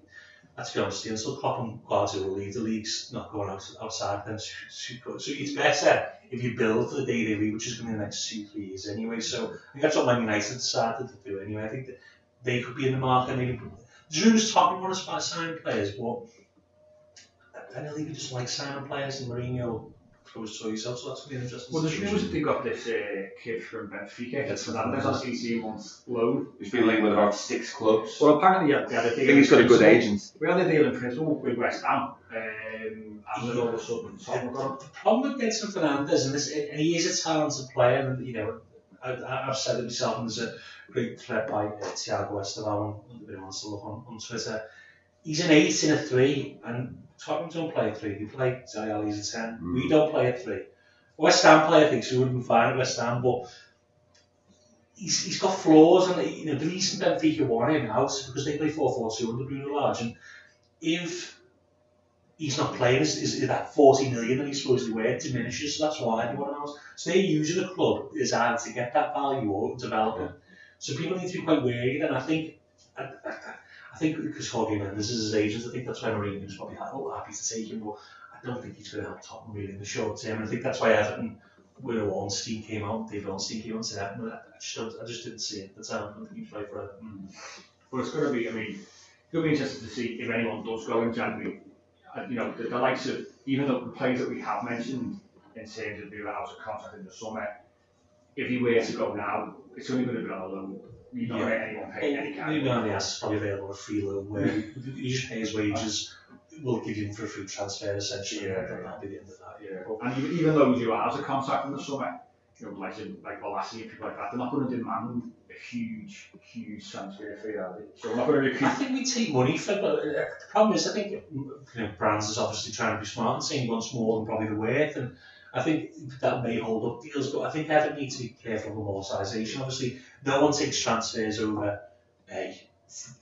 let's be honest, until Klopp and Guardiola leave, the league's not going out, outside them. So, so so it's better if you build for the day they leave, which is going to be the next two, three years anyway. So I think that's what Man United decided to do anyway. I think that they could be in the market. Maybe Drew's talking want us about signing players, but I don't think he just like signing players and Mourinho throws toys out, so that's going to be an interesting Well, the situation. news that they got this uh, kid from Benfica, that's Fernandes on an 18 month loan. He's been linked with about six clubs. Well, apparently, yeah, they had a I deal. I think he's got a good agent. We had a deal in principle with West Ham, um, and then all of a sudden, Tottenham got. The problem with Gedson Fernandes, and, this, and he is a talented player, and you know, I, I've said it myself, and there's a by uh, Thiago Esteban, wants to look on, on Twitter. He's an eight in a three, and Tottenham don't play a three, they play Dele Alli's a ten. We don't play a three. West Ham play a three, so we would have been fine at West Ham, but he's, he's got flaws, and you know, the reason Benfica won him out is because they play 4-4-2 under Bruno Lage, and if he's not playing, is, is that 40 million that he's supposedly worth diminishes, so that's why they want him out. So they're using the club is either to get that value or develop it. So people need to be quite wary, and I think, I, I, I think because Jorge Mendes is his agent, I think that's why Mourinho's probably ha- oh, happy to take him, but I don't think he's going to help Tottenham really in the short term. And I think that's why Everton, when Ornstein came out, David Ornstein came out said Everton, I, just, I just didn't see it at the time. I don't think he's right for it. But mm. it's going to be, I mean, to be interesting to see if anyone does go in January. You know, the, the likes of, even though the players that we have mentioned in terms of are out of contract in the summer, if he were to go now, it's only going to be on a loan. You're not get anyone paying any kind only has probably available a free loan where you just pay his wages, we'll give you him for a free transfer essentially, Yeah. and that'll be the end of that. Yeah. And even, even who are out of contract in the summer, you know, like like Bolasie and people like that, they're not going to demand a huge, huge transfer fee, are they? So not going to I think we take money for it, but uh, the problem is, I think you know, Brands is obviously trying to be smart and saying wants more than probably the worth, and I think that may hold up deals. But I think Everton need to be careful with amortisation. Obviously, no one takes transfers over a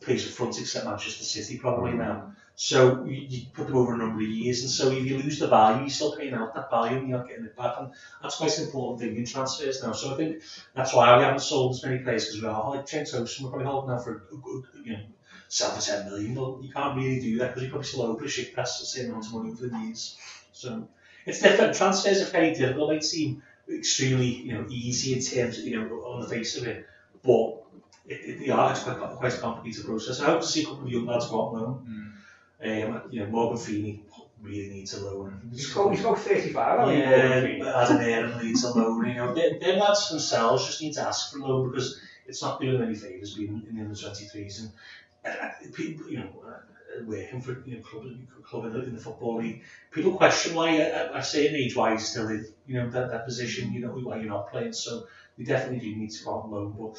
place of front except Manchester City probably mm. now. So you, you put them over a number of years, and so if you lose the value, you're still paying out that value and you're not getting it back. And that's quite an important thing in transfers now. So I think that's why we haven't sold as many players because we're oh, like Trent Ocean, we're probably holding out for a good, you know, sell for 10 million. Well, you can't really do that because you probably still owe press the same amount of money for the years. So it's different. Transfers are very difficult. They seem extremely you know easy in terms of, you know on the face of it, but it, it, yeah, it's quite quite a complicated process. I hope to see a couple of young lads go out loan. Um, you know, Morgan Feeney really needs a loan. He's got, he's got 35, hasn't he, Yeah, Morgan Feeney? Adam Aaron needs a loan. You know, their, their lads themselves just need to ask for a loan because it's not doing them any favours being in the under 23s and uh, uh, people, you know, uh, working for you know club, club in, the, in the football league. People question why I say an age why he's still in you know that, that position. You know why you're not playing. So we definitely do need to go on loan, but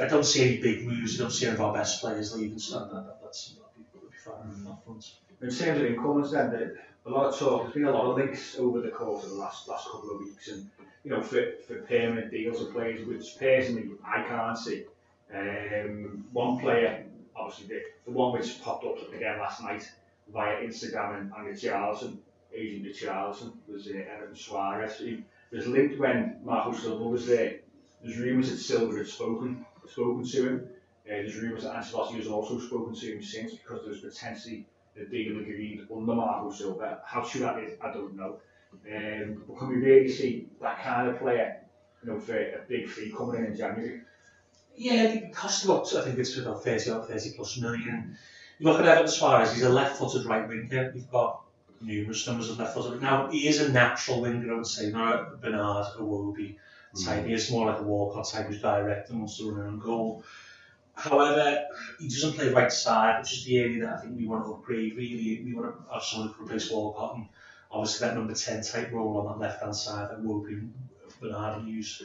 I, I don't see any big moves. I don't see any of our best players leaving. So that, that, that's be, that'll be fine on that front. In terms of incomers, then, there- a lot of talk, there's been a lot of links over the course of the last last couple of weeks, and you know, for, for permanent deals of players, which personally I can't see. Um, one player, obviously the, the one which popped up again last night via Instagram and, and Richarlison, agent Richarlison, was uh, Everton Soares. He was linked when Marco Silva was there. There's rumours that Silva had spoken spoken to him. Uh, there's rumours that Ancelotti has also spoken to him since because there was potentially a deal agreed under Marco Silva. How true that is, I don't know. Um, but can we really see that kind of player, you know, for a big fee coming in in January? Yeah, it cost about, I think it's about 30 or 30 plus million. You look at Everton Soares, he's a left-footed right winger. We've got numerous numbers of left-footed. Now, he is a natural winger, I would say, not Bernard, a Iwobi type. He is more like a Walcott type who's direct and wants to run around goal. However, he doesn't play right side, which is the area that I think we want to upgrade, really. We want to have someone can replace Walcott and obviously that number 10 type role on that left-hand side that Iwobi Bernard use.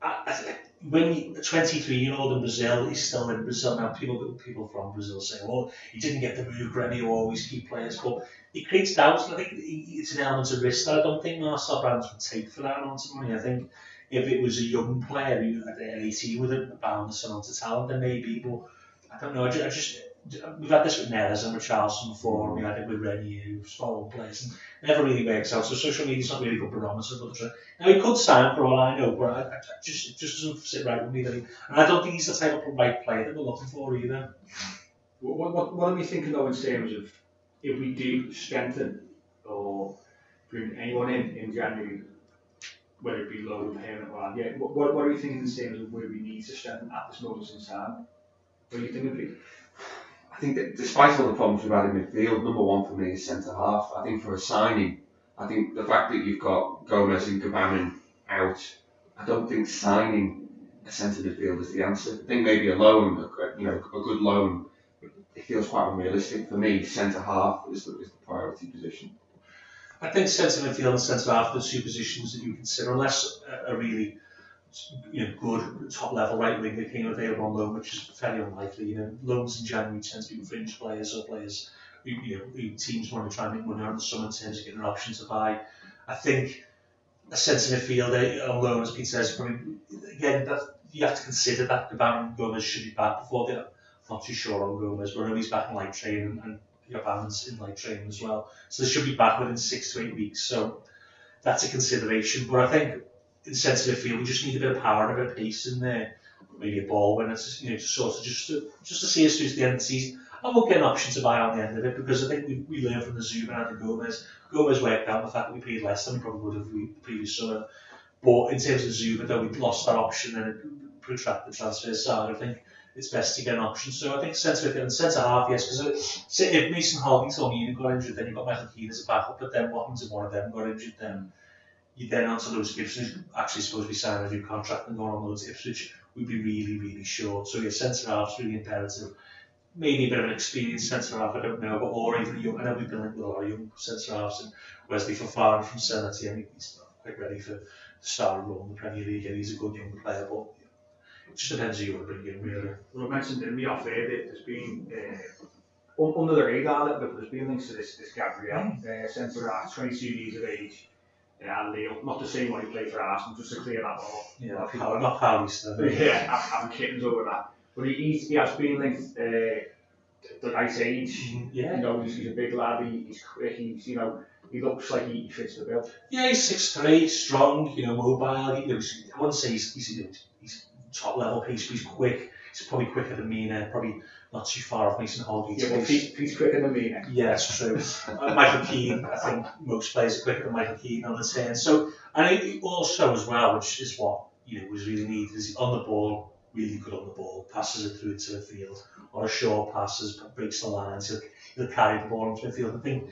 I, I when he, a 23 year old in Brazil, he's still in Brazil now. People people from Brazil say, "Well, he didn't get the move ready or always key players," but it creates doubts. I think it's an element of risk that I don't think Marcel Brands would take for that amount of money. I think if it was a young player who at 18 with a boundless amount of talent, then maybe. But I don't know. I just, I just we've had this with Neres and with Charleston before, and we had it with Reinier, who's following players, and never really works out. So social media's not really a good barometer. But uh, now he could sign for all I know, but I, I, I just it just doesn't sit right with me. That he, and I don't think he's the type of right player that we're looking for either. What, what, what, what are we thinking though in terms of if we do strengthen or bring anyone in in January, whether it be low or permanent or yeah, what, what, what are we thinking in terms of where we need to strengthen at this moment in time? What do you think, Pete? I think that despite all the problems we've had in midfield, number one for me is centre half. I think for a signing, I think the fact that you've got Gomes and Gbamin out, I don't think signing a centre midfield is the answer. I think maybe a loan, a- you know, a good loan, it feels quite unrealistic. For me, centre half is the, is the priority position. I think centre midfield and centre half are the two positions that you consider, unless a really you know, good top level right winger came available on loan, which is fairly unlikely. You know, loans in January tend to be fringe players or players you know, teams want to try and make money on the summer in terms of getting an option to buy. I think a centre midfielder alone, as Pete says, probably, again, that, you have to consider that Gbamin Gomes should be back before the. I'm not too sure on Gomes, but I know he's back in light training and Gaban's in light training as well. So they should be back within six to eight weeks. So that's a consideration. But I think in centre midfield, we just need a bit of power and a bit of pace in there. Maybe a ball when it's you know sort of just to, just to see us through to the end of the season. And we'll get an option to buy on the end of it because I think we, we learned from the Zouma and the Gomes. Gomes worked out the fact that we paid less than we probably would have the previous summer. But in terms of Zouma, though, we lost that option and it protracted the transfer saga. I think it's best to get an option. So I think centre midfield and centre half, yes, because uh, if Mason Holgate or Mina got injured, then you've got Michael Keane as a backup. But then what happens if one of them got injured? Then you then on to Lewis Gibson, who's actually supposed to be signing a new contract and going on loans to Ipswich, would be really, really short. So yeah, centre half's really imperative. maybe a bit of an experienced centre half, I don't know, but or even a young. I know we've been linked with a lot of young centre halves and Wesley Fafana from Senate. I think he's not quite ready for the star role in the Premier League, and he's a good young player, but it just depends who you want to bring in, really. Well, I mentioned in the off air that there's been uh, under the radar a little bit, there's been links to this, this Gabriel, mm. uh, centre half, 22 years of age. Yeah, and Neil, not the same one he played for Arsenal, just to clear that one up. Yeah, not Pal, not Pal, Yeah, having kittens over that. But he, he's, he has been linked uh, the right age. Yeah. You know, he's, he's a big lad, he, he's quick, he's, you know, he looks like he, fits the bill. Yeah, he's six three, strong, you know, mobile. You know, I wouldn't say he's, he's, you know, he's top level pace, but he's quick. he's probably quicker than Mina, probably not too far off Mason Holgate. Yeah, he's, he's quicker than me now. Yeah, it's true. uh, Michael Keane, I think most players are quicker than Michael Keane on the turn. So, and also as well, which is what you know was really needed, is on the ball, really good on the ball, passes it through to the field, or a short passes, breaks the lines, he'll, he'll carry the ball into the field. I think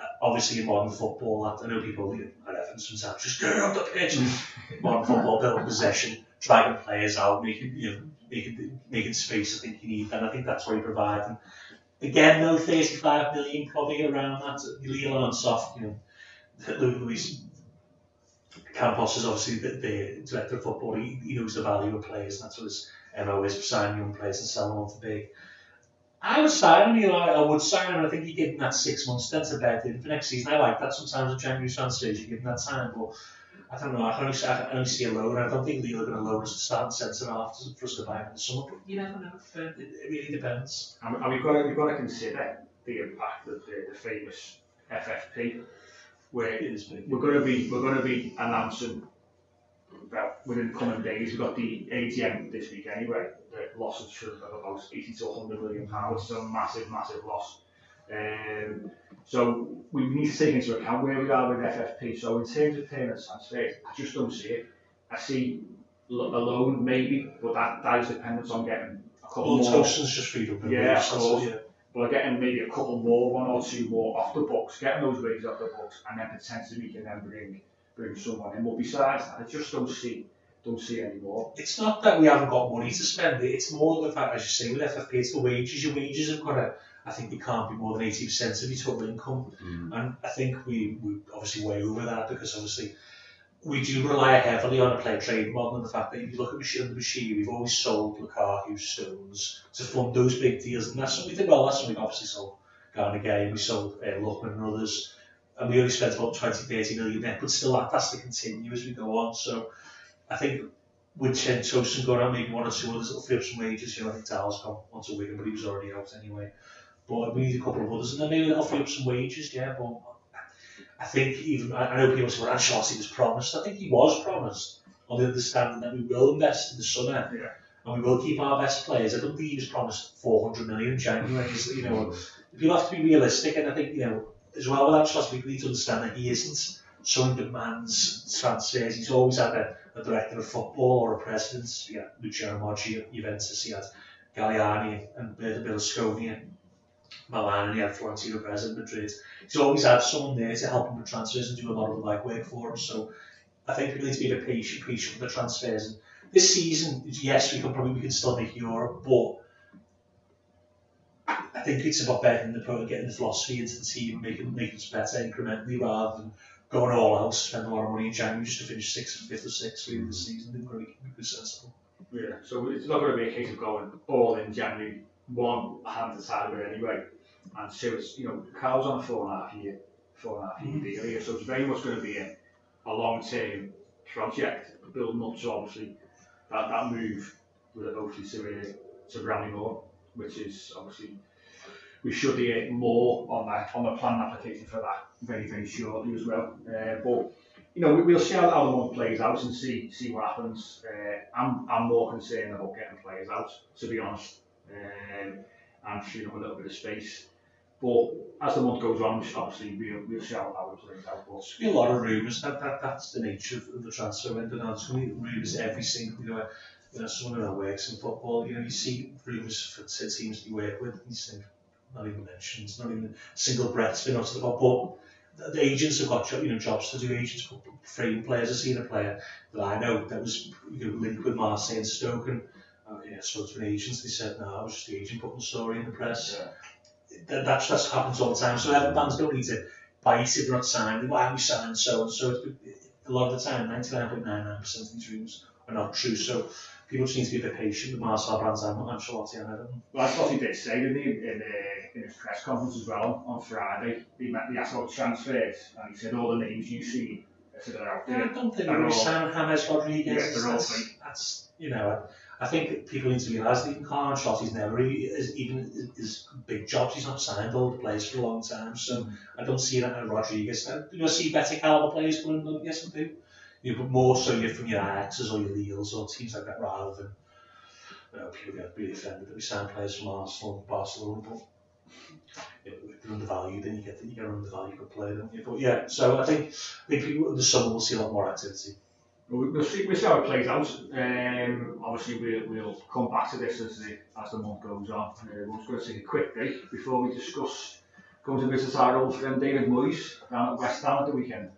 uh, obviously in modern football, I know people you at Evans sometimes just get off the pitch. modern football, build possession, dragging players out, making you know making making space. I think you need, and I think that's what he provides. And again, no 35 million probably around that. Lille and soft, you know, Luis Campos is obviously the, the director of football. He, he knows the value of players. And that's what his MO is: sign young players and selling them for big. I would sign him, I would sign him. I think he give him that six months, to bed in for next season. I like that sometimes in January transfers, you give him that time, but I don't know. I can only, I can only see a loan. I don't think are going to loan us a start centre half for us to buy in the summer, but you never know. It, it really depends. And, and we've got to, we've got to consider the impact of the, the famous FFP, where It is big. we're going to be we're going to be announcing well within the coming days. We've got the ATM this week anyway. The losses should have about 80 to 100 million pounds. So a massive, massive loss. Um, so we need to take into account where we are with FFP. So in terms of payments transfers, I just don't see it. I see a loan maybe, but that, that is dependent on getting a couple Well, more. Tosun's just freed up. Yeah, of course. yeah. But getting maybe a couple more, one or two more off the books, getting those wages off the books, and then potentially we can then bring bring someone in. But besides that, I just don't see don't see any more. It's not that we haven't got money to spend. It's more the fact, as you say, with FFP, it's the wages. Your wages have got to, I think they can't be more than 80% of your total income. Mm. And I think we, we obviously way over that because obviously we do rely heavily on a player trade model and the fact that you look at machine the machine, we've always sold Lukaku, Stones to fund those big deals. And that's something we did well. Something we obviously sold Gana Gueye, we sold uh, Lookman and others. And we only spent about 20, 30 million net, but still that has to continue as we go on. So I think with Cenk Tosun going out, maybe one or two others that'll free some wages. You know, I think Dowell's gone onto Wigan, but he was already out anyway. But we need a couple of others, and then maybe that'll free up some wages, yeah. But I think even I know people say, well, Ancelotti was promised. I think he was promised on the understanding that we will invest in the summer Yeah. and we will keep our best players. I don't think he was promised 400 million in January. You know, people have to be realistic, and I think you know as well with Ancelotti, we need to understand that he isn't someone demands transfers. He's always had a, a director of football or a president. Yeah, Luciano Moggi at Juventus. He had Galliani and Berlusconi Milan, and he had Florentino Perez at Madrid. He's always had someone there to help him with transfers and do a lot of the legwork for him. So I think we need to be a patient, patient with the transfers. And this season, yes, we can probably we can still make Europe, but I think it's about bedding the pro getting the philosophy into the team and making making us better incrementally rather than going all out, spend a lot of money in January just to finish sixth, or fifth or sixth really this season. Going to be sensible. Yeah. So it's not going to be a case of going all in January. One hand to side of it anyway, and two, it's you know Carl's on a four and a half year, four and a half year deal here, so it's very much going to be a, a long term project building up to obviously that, that move with hopefully to uh, to Bramley Moore, which is obviously we should hear more on that on the plan application for that very very shortly as well. Uh, but you know we, we'll see how, the month plays out and see see what happens. Uh, I'm I'm more concerned about getting players out to be honest, um, and freeing up a little bit of space. But as the month goes on, obviously we'll, we'll see how, how it plays out. But There's a lot of rumours. That, that that's the nature of, the transfer window now. There's going to be rumours every single. You know, you know, someone who works in football. You know, you see rumours for teams that you work with. You think, not even mentioned, not even a single breath's been uttered about. But the, the agents have got you know jobs to do. Agents frame players. I've seen a player that I know that was you know, linked with Marseille and Stoke, and uh, yeah, I spoke to an agent. They said, "No, I was just the agent putting the story in the press." That, that's that's happens all the time. So Everton fans don't need to bite if they're not signed. Why are we signed so and so? A lot of the time, 99.99% of these rumours are not true. So people just need to be a bit patient with Marcel Brands and Ancelotti and Everton. Well, that's what he did say, didn't he, in, uh, in his press conference as well on Friday. He, met, the about transfers, and he said all the names you see out there. I don't think all- Sam James Rodriguez. Yeah, that's, that's you know. I think people need to realise that even Carl Ancelotti's never really, is, even his big jobs, he's not signed all the players for a long time. So mm. I don't see that in Rodriguez. Do I see better caliber players coming? in? Yes, I do. You know, but more so you're from your Ajaxes or your Lille's or teams like that rather than I know people get really offended that we sign players from Arsenal and Barcelona, but you know, if they're undervalued, then you get you get an undervalued player, don't you? But yeah, so I think I think people in the summer will see a lot more activity. We'll, see, we'll see how it plays out. Um, obviously, we'll, we'll come back to this as the, as the month goes on. Uh, we're just going to take a quick break before we discuss going to visit our old friend David Moyes down at West Ham at the weekend.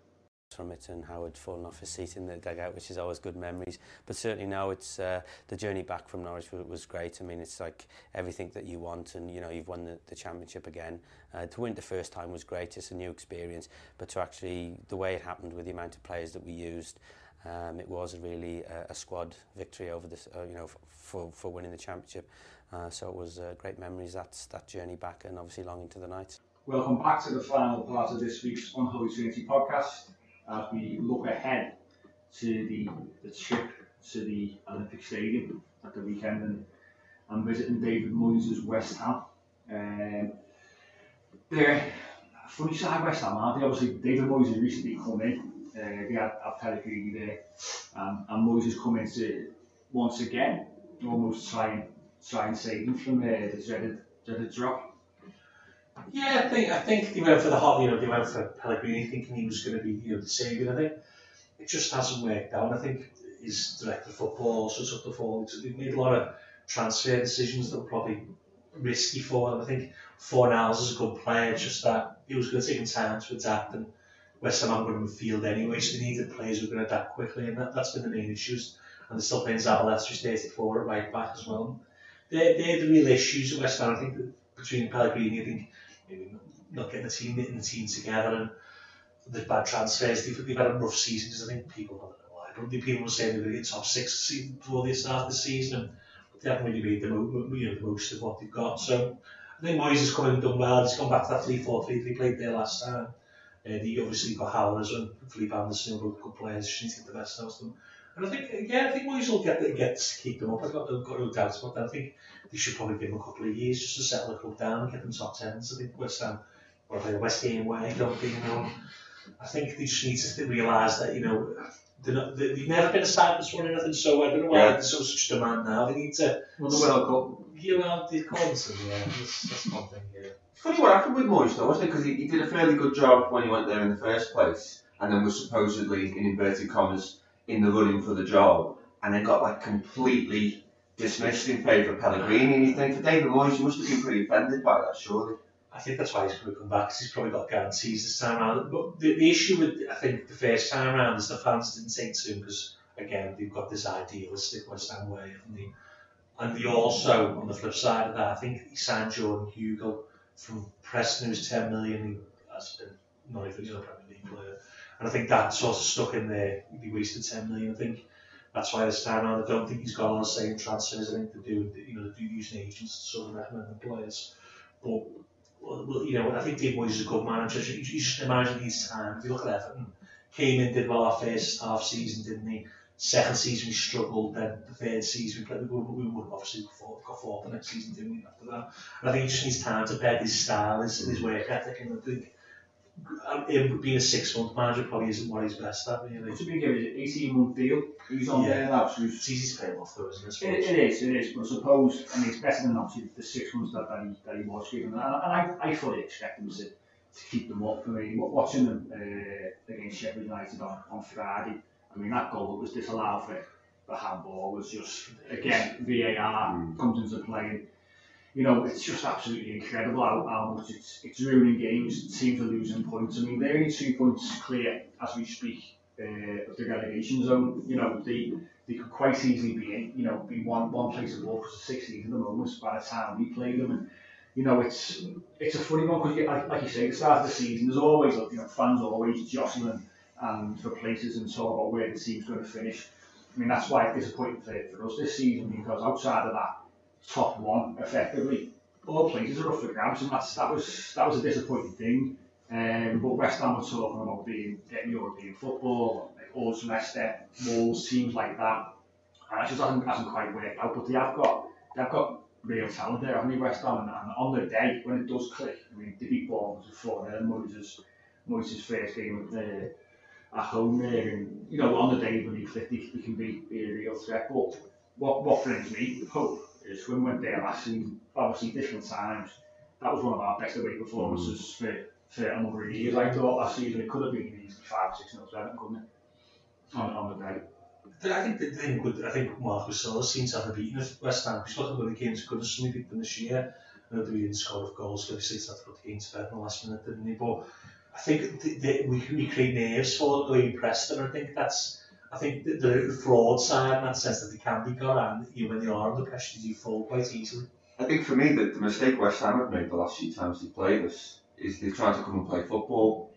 from it and how had fallen off his seat in the dugout, which is always good memories. But certainly now it's uh, the journey back from Norwich was, was great. I mean, it's like everything that you want, and you know you've won the, the championship again. Uh, to win the first time was great. It's a new experience, but to actually the way it happened with the amount of players that we used. Um, it was really a, a squad victory over this, uh, you know, for, for winning the championship. Uh, so it was uh, great memories. That's that journey back, and obviously long into the night. Welcome back to the final part of this week's Unholy Trinity podcast as we look ahead to the, the trip to the Olympic Stadium at the weekend and, and visiting David Moyes' West Ham. Um, they're funny side West Ham, aren't they? Obviously, David Moyes has recently come in. Uh, they had, had Pellegrini there, um, and has come in to once again almost try and try and save him from uh, the dreaded dreaded drop. Yeah, I think I think they went for the hot, you know, they went for Pellegrini thinking he was going to be, you know, the saviour. I think it just hasn't worked out. I think his director of football also took the fall. They made a lot of transfer decisions that were probably risky for them. I think Fornals is a good player, just that it was going to take him time to adapt and West Ham aren't going to midfield anyway, so they needed players who were going to adapt quickly, and that, that's been the main issues. And they're still playing Zabaleta, who's 34 at right back as well. They're, they're the real issues at West Ham. I think between Pellegrini, I think maybe not getting the team, knitting the team together, and the bad transfers. They've, they've had a rough season because I think people, I don't know why, but people were saying they're going to top six before they start the season, and they haven't really made the, you know, the most of what they've got. So I think Moyes has come and done well. He's gone back to that 3 4 3 they played there last time. Uh, they obviously got Howlers and Felipe Anderson, who are good players, just need to get the best out of them. And I think, yeah, I think Moyes will get, get to keep them up. I've got, I've got no doubts about that. I think they should probably give them a couple of years just to settle the club down and get them top tens. I think West Ham, or the West Ham way, don't they, you know. I think they just need to realise that, you know, they're not, they, they've never been a side that's won anything, so I don't know why yeah. there's so such demand now. They need to. Well, the World Cup. You know, they've called yeah. That's, that's one thing, yeah. Funny what happened with Moyes though, wasn't it? Because he, he did a fairly good job when he went there in the first place, and then was supposedly, in inverted commas, in the running for the job, and then got like completely dismissed in favour of Pellegrini. And you think for David Moyes, he must have been pretty offended by that, surely. I think that's why he's going to come back because he's probably got guarantees this time around. But the, the issue with I think the first time around is the fans didn't take to him because again they've got this idealistic West Ham way, haven't they? And they also, on the flip side of that, I think he signed Jordan Hugill from Preston, who's 10 million, has been not even a Premier League player. And I think that sort of stuck in there. He wasted 10 million. I think that's why this time I don't think he's got all the same transfers. I think to do, you know, do using agents to sort of recommend the players. But, well, you know, I think Dave Moyes is a good manager. You just imagine his time. If you look at Everton, came in, did well our first half season, didn't he? Second season we struggled, then the third season we played, we, we would have obviously got fourth, got fourth the next season, didn't we, after that? And I think he just needs time to bed his style, his, his work ethic, and I think him being a six month manager probably isn't what he's best at. Really. What's a big give? 18 month deal? He's on Yeah. there now, so It's easy to pay him off though, isn't it? It, it is, it is, but I suppose, I mean, it's better than obviously the six months that, that, he, that he was given, and, and I, I fully expect him to, to keep them up. I mean, watching them uh, against Sheffield United on, on Friday, I mean, that goal that was disallowed for the handball was just, again, VAR comes into play, you know, it's just absolutely incredible how, how much it's, it's ruining games, teams are losing points. I mean, they're only two points clear as we speak uh, of the relegation zone. You know, they they could quite easily be in, you know, be one one place above the 16th at the moment by the time we play them. And you know, it's it's a funny one because, like, like you say, at the start of the season, there's always you know fans are always jostling and for places and talk about where the team's going to finish. I mean, that's why it's disappointing for, for us this season because outside of that top one, effectively, all places are up for grabs, and that's that was that was a disappointing thing. Um, but West Ham were talking about being getting European football, like Ulster, Leicester, Wolves, teams like that, and it just hasn't, hasn't quite worked out. But they have got they've got real talent there, haven't they, West Ham? And, and on the day when it does click, I mean, they beat Bournemouth four 0 Moyes' Moyes' first game uh, at home there, and you know on the day when click, they, they can be, be a real threat. But what what brings me hope is when we went there last season, obviously different times. That was one of our best away performances mm. for, for a number of years. I thought last season it could have been easily five, six nil to Everton, couldn't it? On, on the day. I think the thing with I think Marco Silva seems to have beaten West Ham. Because look at the games have suddenly beat them this year. I know they didn't score of goals, so obviously it's not got the game to bed in the last minute, didn't he? But I think the, the, we, we create nerves for the way Preston. I think that's I think the, the fraud side in that sense that they can be got and you when they are under pressure they do fall quite easily. I think for me the, the mistake West Ham have made the last few times they played us is they've tried to come and play football.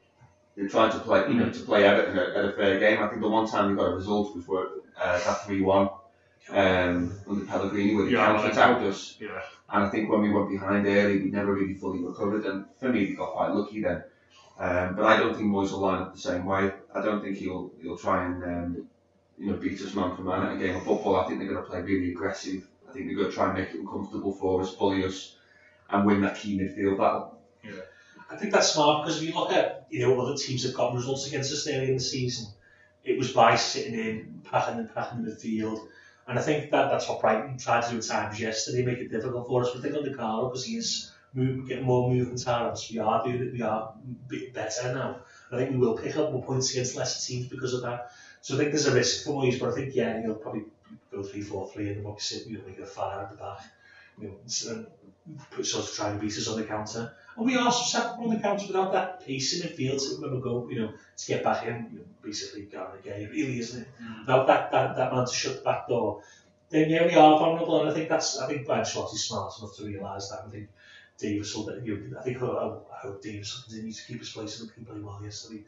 They're trying to play, you know, to play Everton at, at a fair game. I think the one time they got a result was where, uh, that three one um, under Pellegrini where they Yeah, counter attacked us. Yeah. And I think when we went behind early, we never really fully recovered. And for me, we got quite lucky then. Um, but I don't think Moyes will line up the same way. I don't think he'll he'll try and um, you know beat us man for man at a game of football. I think they're going to play really aggressive. I think they're going to try and make it uncomfortable for us, bully us, and win that key midfield battle. Yeah. I think that's smart because if you look at you know other teams that got results against us early in the season, it was by sitting in, packing and packing the midfield. And I think that that's what Brighton tried to do at times yesterday, make it difficult for us. Under Carlo, because he is move, getting more movement out of us, we are doing it, we are bit better now. I think we will pick up more points against lesser teams because of that. So I think there's a risk for Moyes, but I think yeah, he'll probably go 3-4-3 and then what we sit, you know, make a fire at the back. You know, uh, put sort of try and beat us on the counter. And we are susceptible on the counter without that pace in midfield to when we go, you know, to get back in, you know, basically Gana Gueye, really, isn't it? Mm. Without that, that, that man to shut the back door, then yeah, we are vulnerable, and I think that's, I think Brian Schwartz is smart enough to realise that. I think Davies will, you know, I think I, hope Davies will continue to keep his place and he played well yesterday.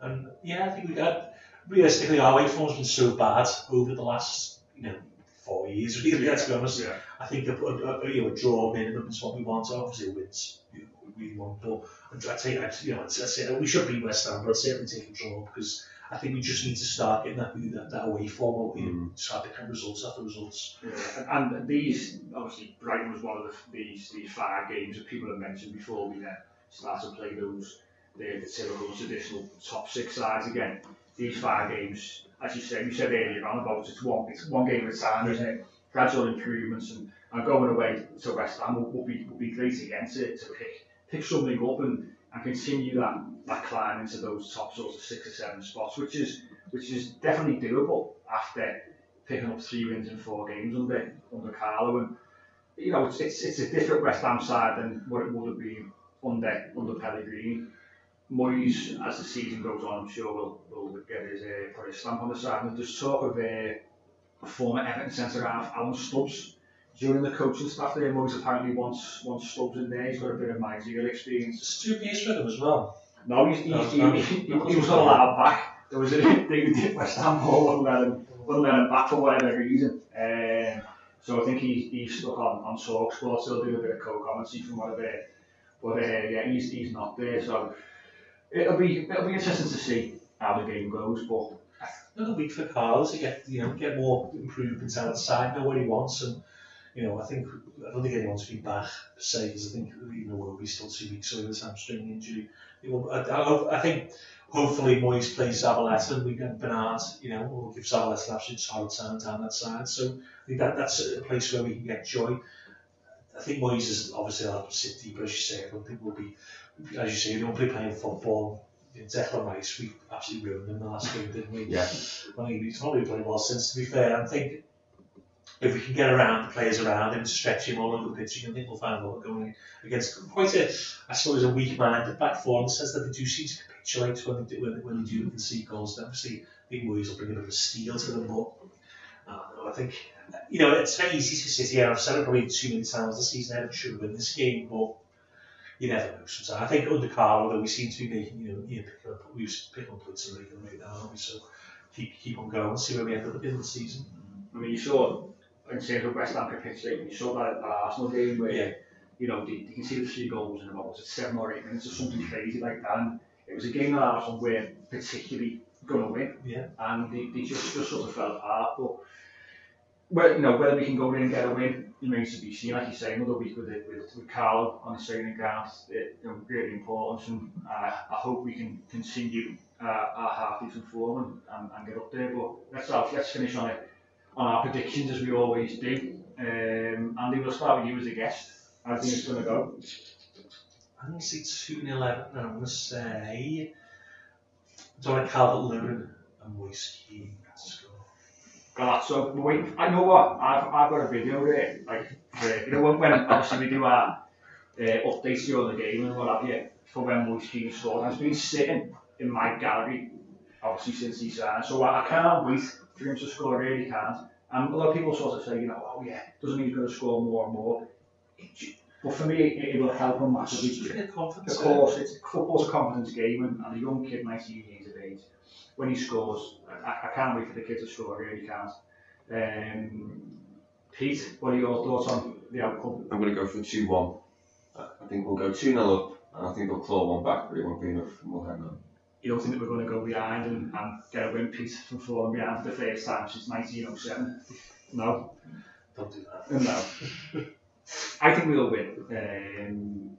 And yeah, I think we got, realistically, our way form has been so bad over the last, you know, four years, really, let's be honest. Yeah. I think a, a, a, you know, a draw minimum is what we want. Obviously, a win's you know, we want, but I'd I'd, you know, I'd say we should beat West Ham, but I'd certainly take a draw because I think we just need to start getting that that, that away form, you know, mm. start picking results after results. Yeah. And, and these, obviously, Brighton was one of the, these these five games that people have mentioned before we uh, then started to play those the, the typical traditional top six sides again. These five games, as you said, you said earlier on about it's one it's one game at a time, isn't it? Gradual improvements and, and going away to West Ham will, will be will be great again to, to pick pick something up and, and continue that, that climb into those top sorts of six or seven spots, which is which is definitely doable after picking up three wins in four games under under Carlo. And you know, it's, it's, it's a different West Ham side than what it would have been under under Pellegrini. Moyes, as the season goes on, I'm sure will will get his uh, put his stamp on the side. And there's talk of uh, former Everton centre half Alan Stubbs during the coaching staff there. Moyes apparently wants wants Stubbs in there. He's got a bit of managerial experience. Stu Pearce with him as well. No, he, he, he, was not allowed back. There was a thing with did West Ham Hall wouldn't let him, wouldn't let him back for whatever reason. Um, so I think he, he's stuck on, on Talk Sports, he'll do a bit of co-commentary from whatever. But uh, yeah, he's, he's not there. So it'll be it'll be interesting to see how the game goes. But Another week for Carlos to get you know get more improvements out of the side, know what he wants, and you know I think I don't think anyone's back because I think you know we'll be still two weeks away with this hamstring injury. I, I, I think hopefully Moyes plays Zabaleta and we get Bernard, you know, we'll give Zabaleta an absolute solid time down that side. So I think that that's a place where we can get joy. I think Moyes is obviously a sit deeper, as you say. I don't think we'll be, as you say, we don't play playing football. In Declan Rice, we absolutely ruined him the last game, didn't we? Yeah. Well, he- he's not really playing well since, to be fair. I think if we can get around the players around him, stretch him all over the pitch, you can think we'll find what we're going against quite a, I suppose, a weak-minded back four in the sense that they do seem to capitulate when they do, when, when they do concede goals. Obviously, I think Moyes will bring a bit of a to them, but uh, I think, you know, it's very easy to sit here. I've said it probably too many times this season. Everton should win this game, but you never know. Sometimes I think under Carlo, though, we seem to be making, you know, you know picking up, we've picking up points in regular rate now, aren't we? So keep keep on going, see where we end up at the of the season. I mean, you saw in terms of West Ham capitulating, you saw that, that Arsenal game where Yeah. you know they, they conceded three goals in about was it seven or eight minutes or something crazy like that. And it was a game that Arsenal weren't particularly going to win. Yeah. and they, they just, just sort of fell apart. But well, you know, whether we can go in and get a win remains to be seen. Like you say, another week with it, with, with Carlo on the training ground, it, you know, greatly important, and uh, I hope we can continue uh, our half decent form and, and, and get up there. But let's have, let's finish on a on our predictions as we always do. Um, Andy, we'll start with you as a guest. How do you think it's going to go? I'm going to say 2 0 Everton, and I'm going to say Dominic Calvert Lewin and Keane to score. Galazzo, we're waiting. I know what I've, I've got a video there. Like, uh, you know, when, when obviously we do our uh, updates during the game and what have you for when Keane scored. It's been sitting in my gallery obviously since he signed. So I, I can't wait for him to score. Really can't. And a lot of people sort of say, you know, oh yeah, doesn't mean he's going to score more and more. It, but for me, it, it will help him massively. Of course, it's football's a confidence game, and, and a young kid, 19 years of age, when he scores, I, I can't wait for the kid to score. I really can't. Um, Pete, what are your thoughts on the outcome? I'm going to go for 2 1. I think we'll go 2 0 up, and I think we'll claw one back, but it won't be enough, and we'll hang on. You don't think that we're going to go behind and, and get a win, piece from falling behind for the first time since 1907? No? Don't do that. No. I think we'll win. Um,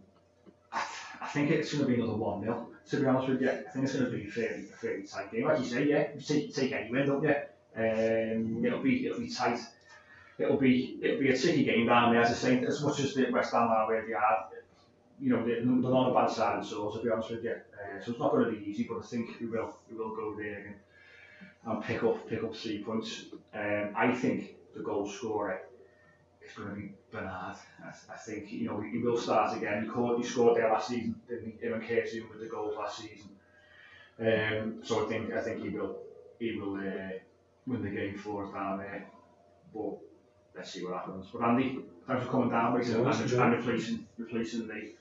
I, I think it's going to be another 1 0, to be honest with you. I think it's going to be a fairly, a fairly tight game. Like you say, yeah, you take, take any win, don't you? Um, it'll be it'll be tight. It'll be it'll be a tricky game down there. As I say, as much as the West Ham are where they are, you know, they're, not a bad side so, to be honest with you. Uh, so it's not going to be easy, but I think we will we will go there and, and pick up pick up three points. Um, I think the goal scorer is going to be Bernard. I, I think you know he will start again. He, caught, he scored there last season, didn't he? Him and Casey with the goals last season. Um, so I think I think he will he will uh, win the game for us down there. But let's see what happens. But Andy, thanks for coming down, mate, and, and, and replacing replacing me.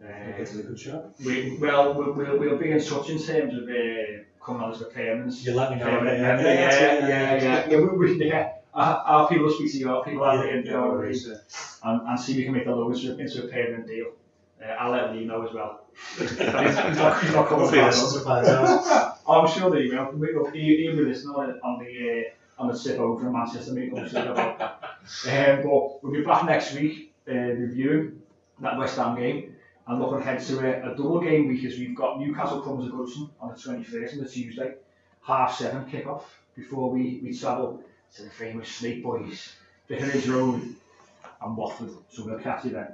It's a good shot. we, well, we'll, we'll, we'll be in touch in terms of uh, coming on as repairments. You let me know, yeah, yeah, yeah, yeah, yeah, yeah, yeah. yeah, we, we, yeah. Our, our people speak to your people out there, you know, Yeah, and, and, and see if we can make the lowest into a permanent deal. Uh, I'll let Lee know as well. he's, he's not, he's not coming Hopefully back. listens to Five I'm sure that he will. We will he, he'll be listening on, the- on the uh, on the tip over in Manchester meeting. I'm sure about that. Um, but we'll be back next week uh, reviewing that West Ham game and looking ahead to a, a double game week as we've got Newcastle comes to Goodison on the 21st on the Tuesday, half seven kick off before we, we travel to the famous Snake Boys, the Vicarage Road and Watford. So we'll catch you then.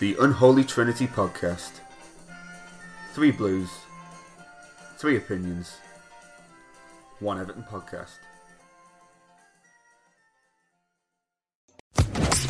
The Unholy Trinity Podcast. Three blues, three opinions, one Everton podcast.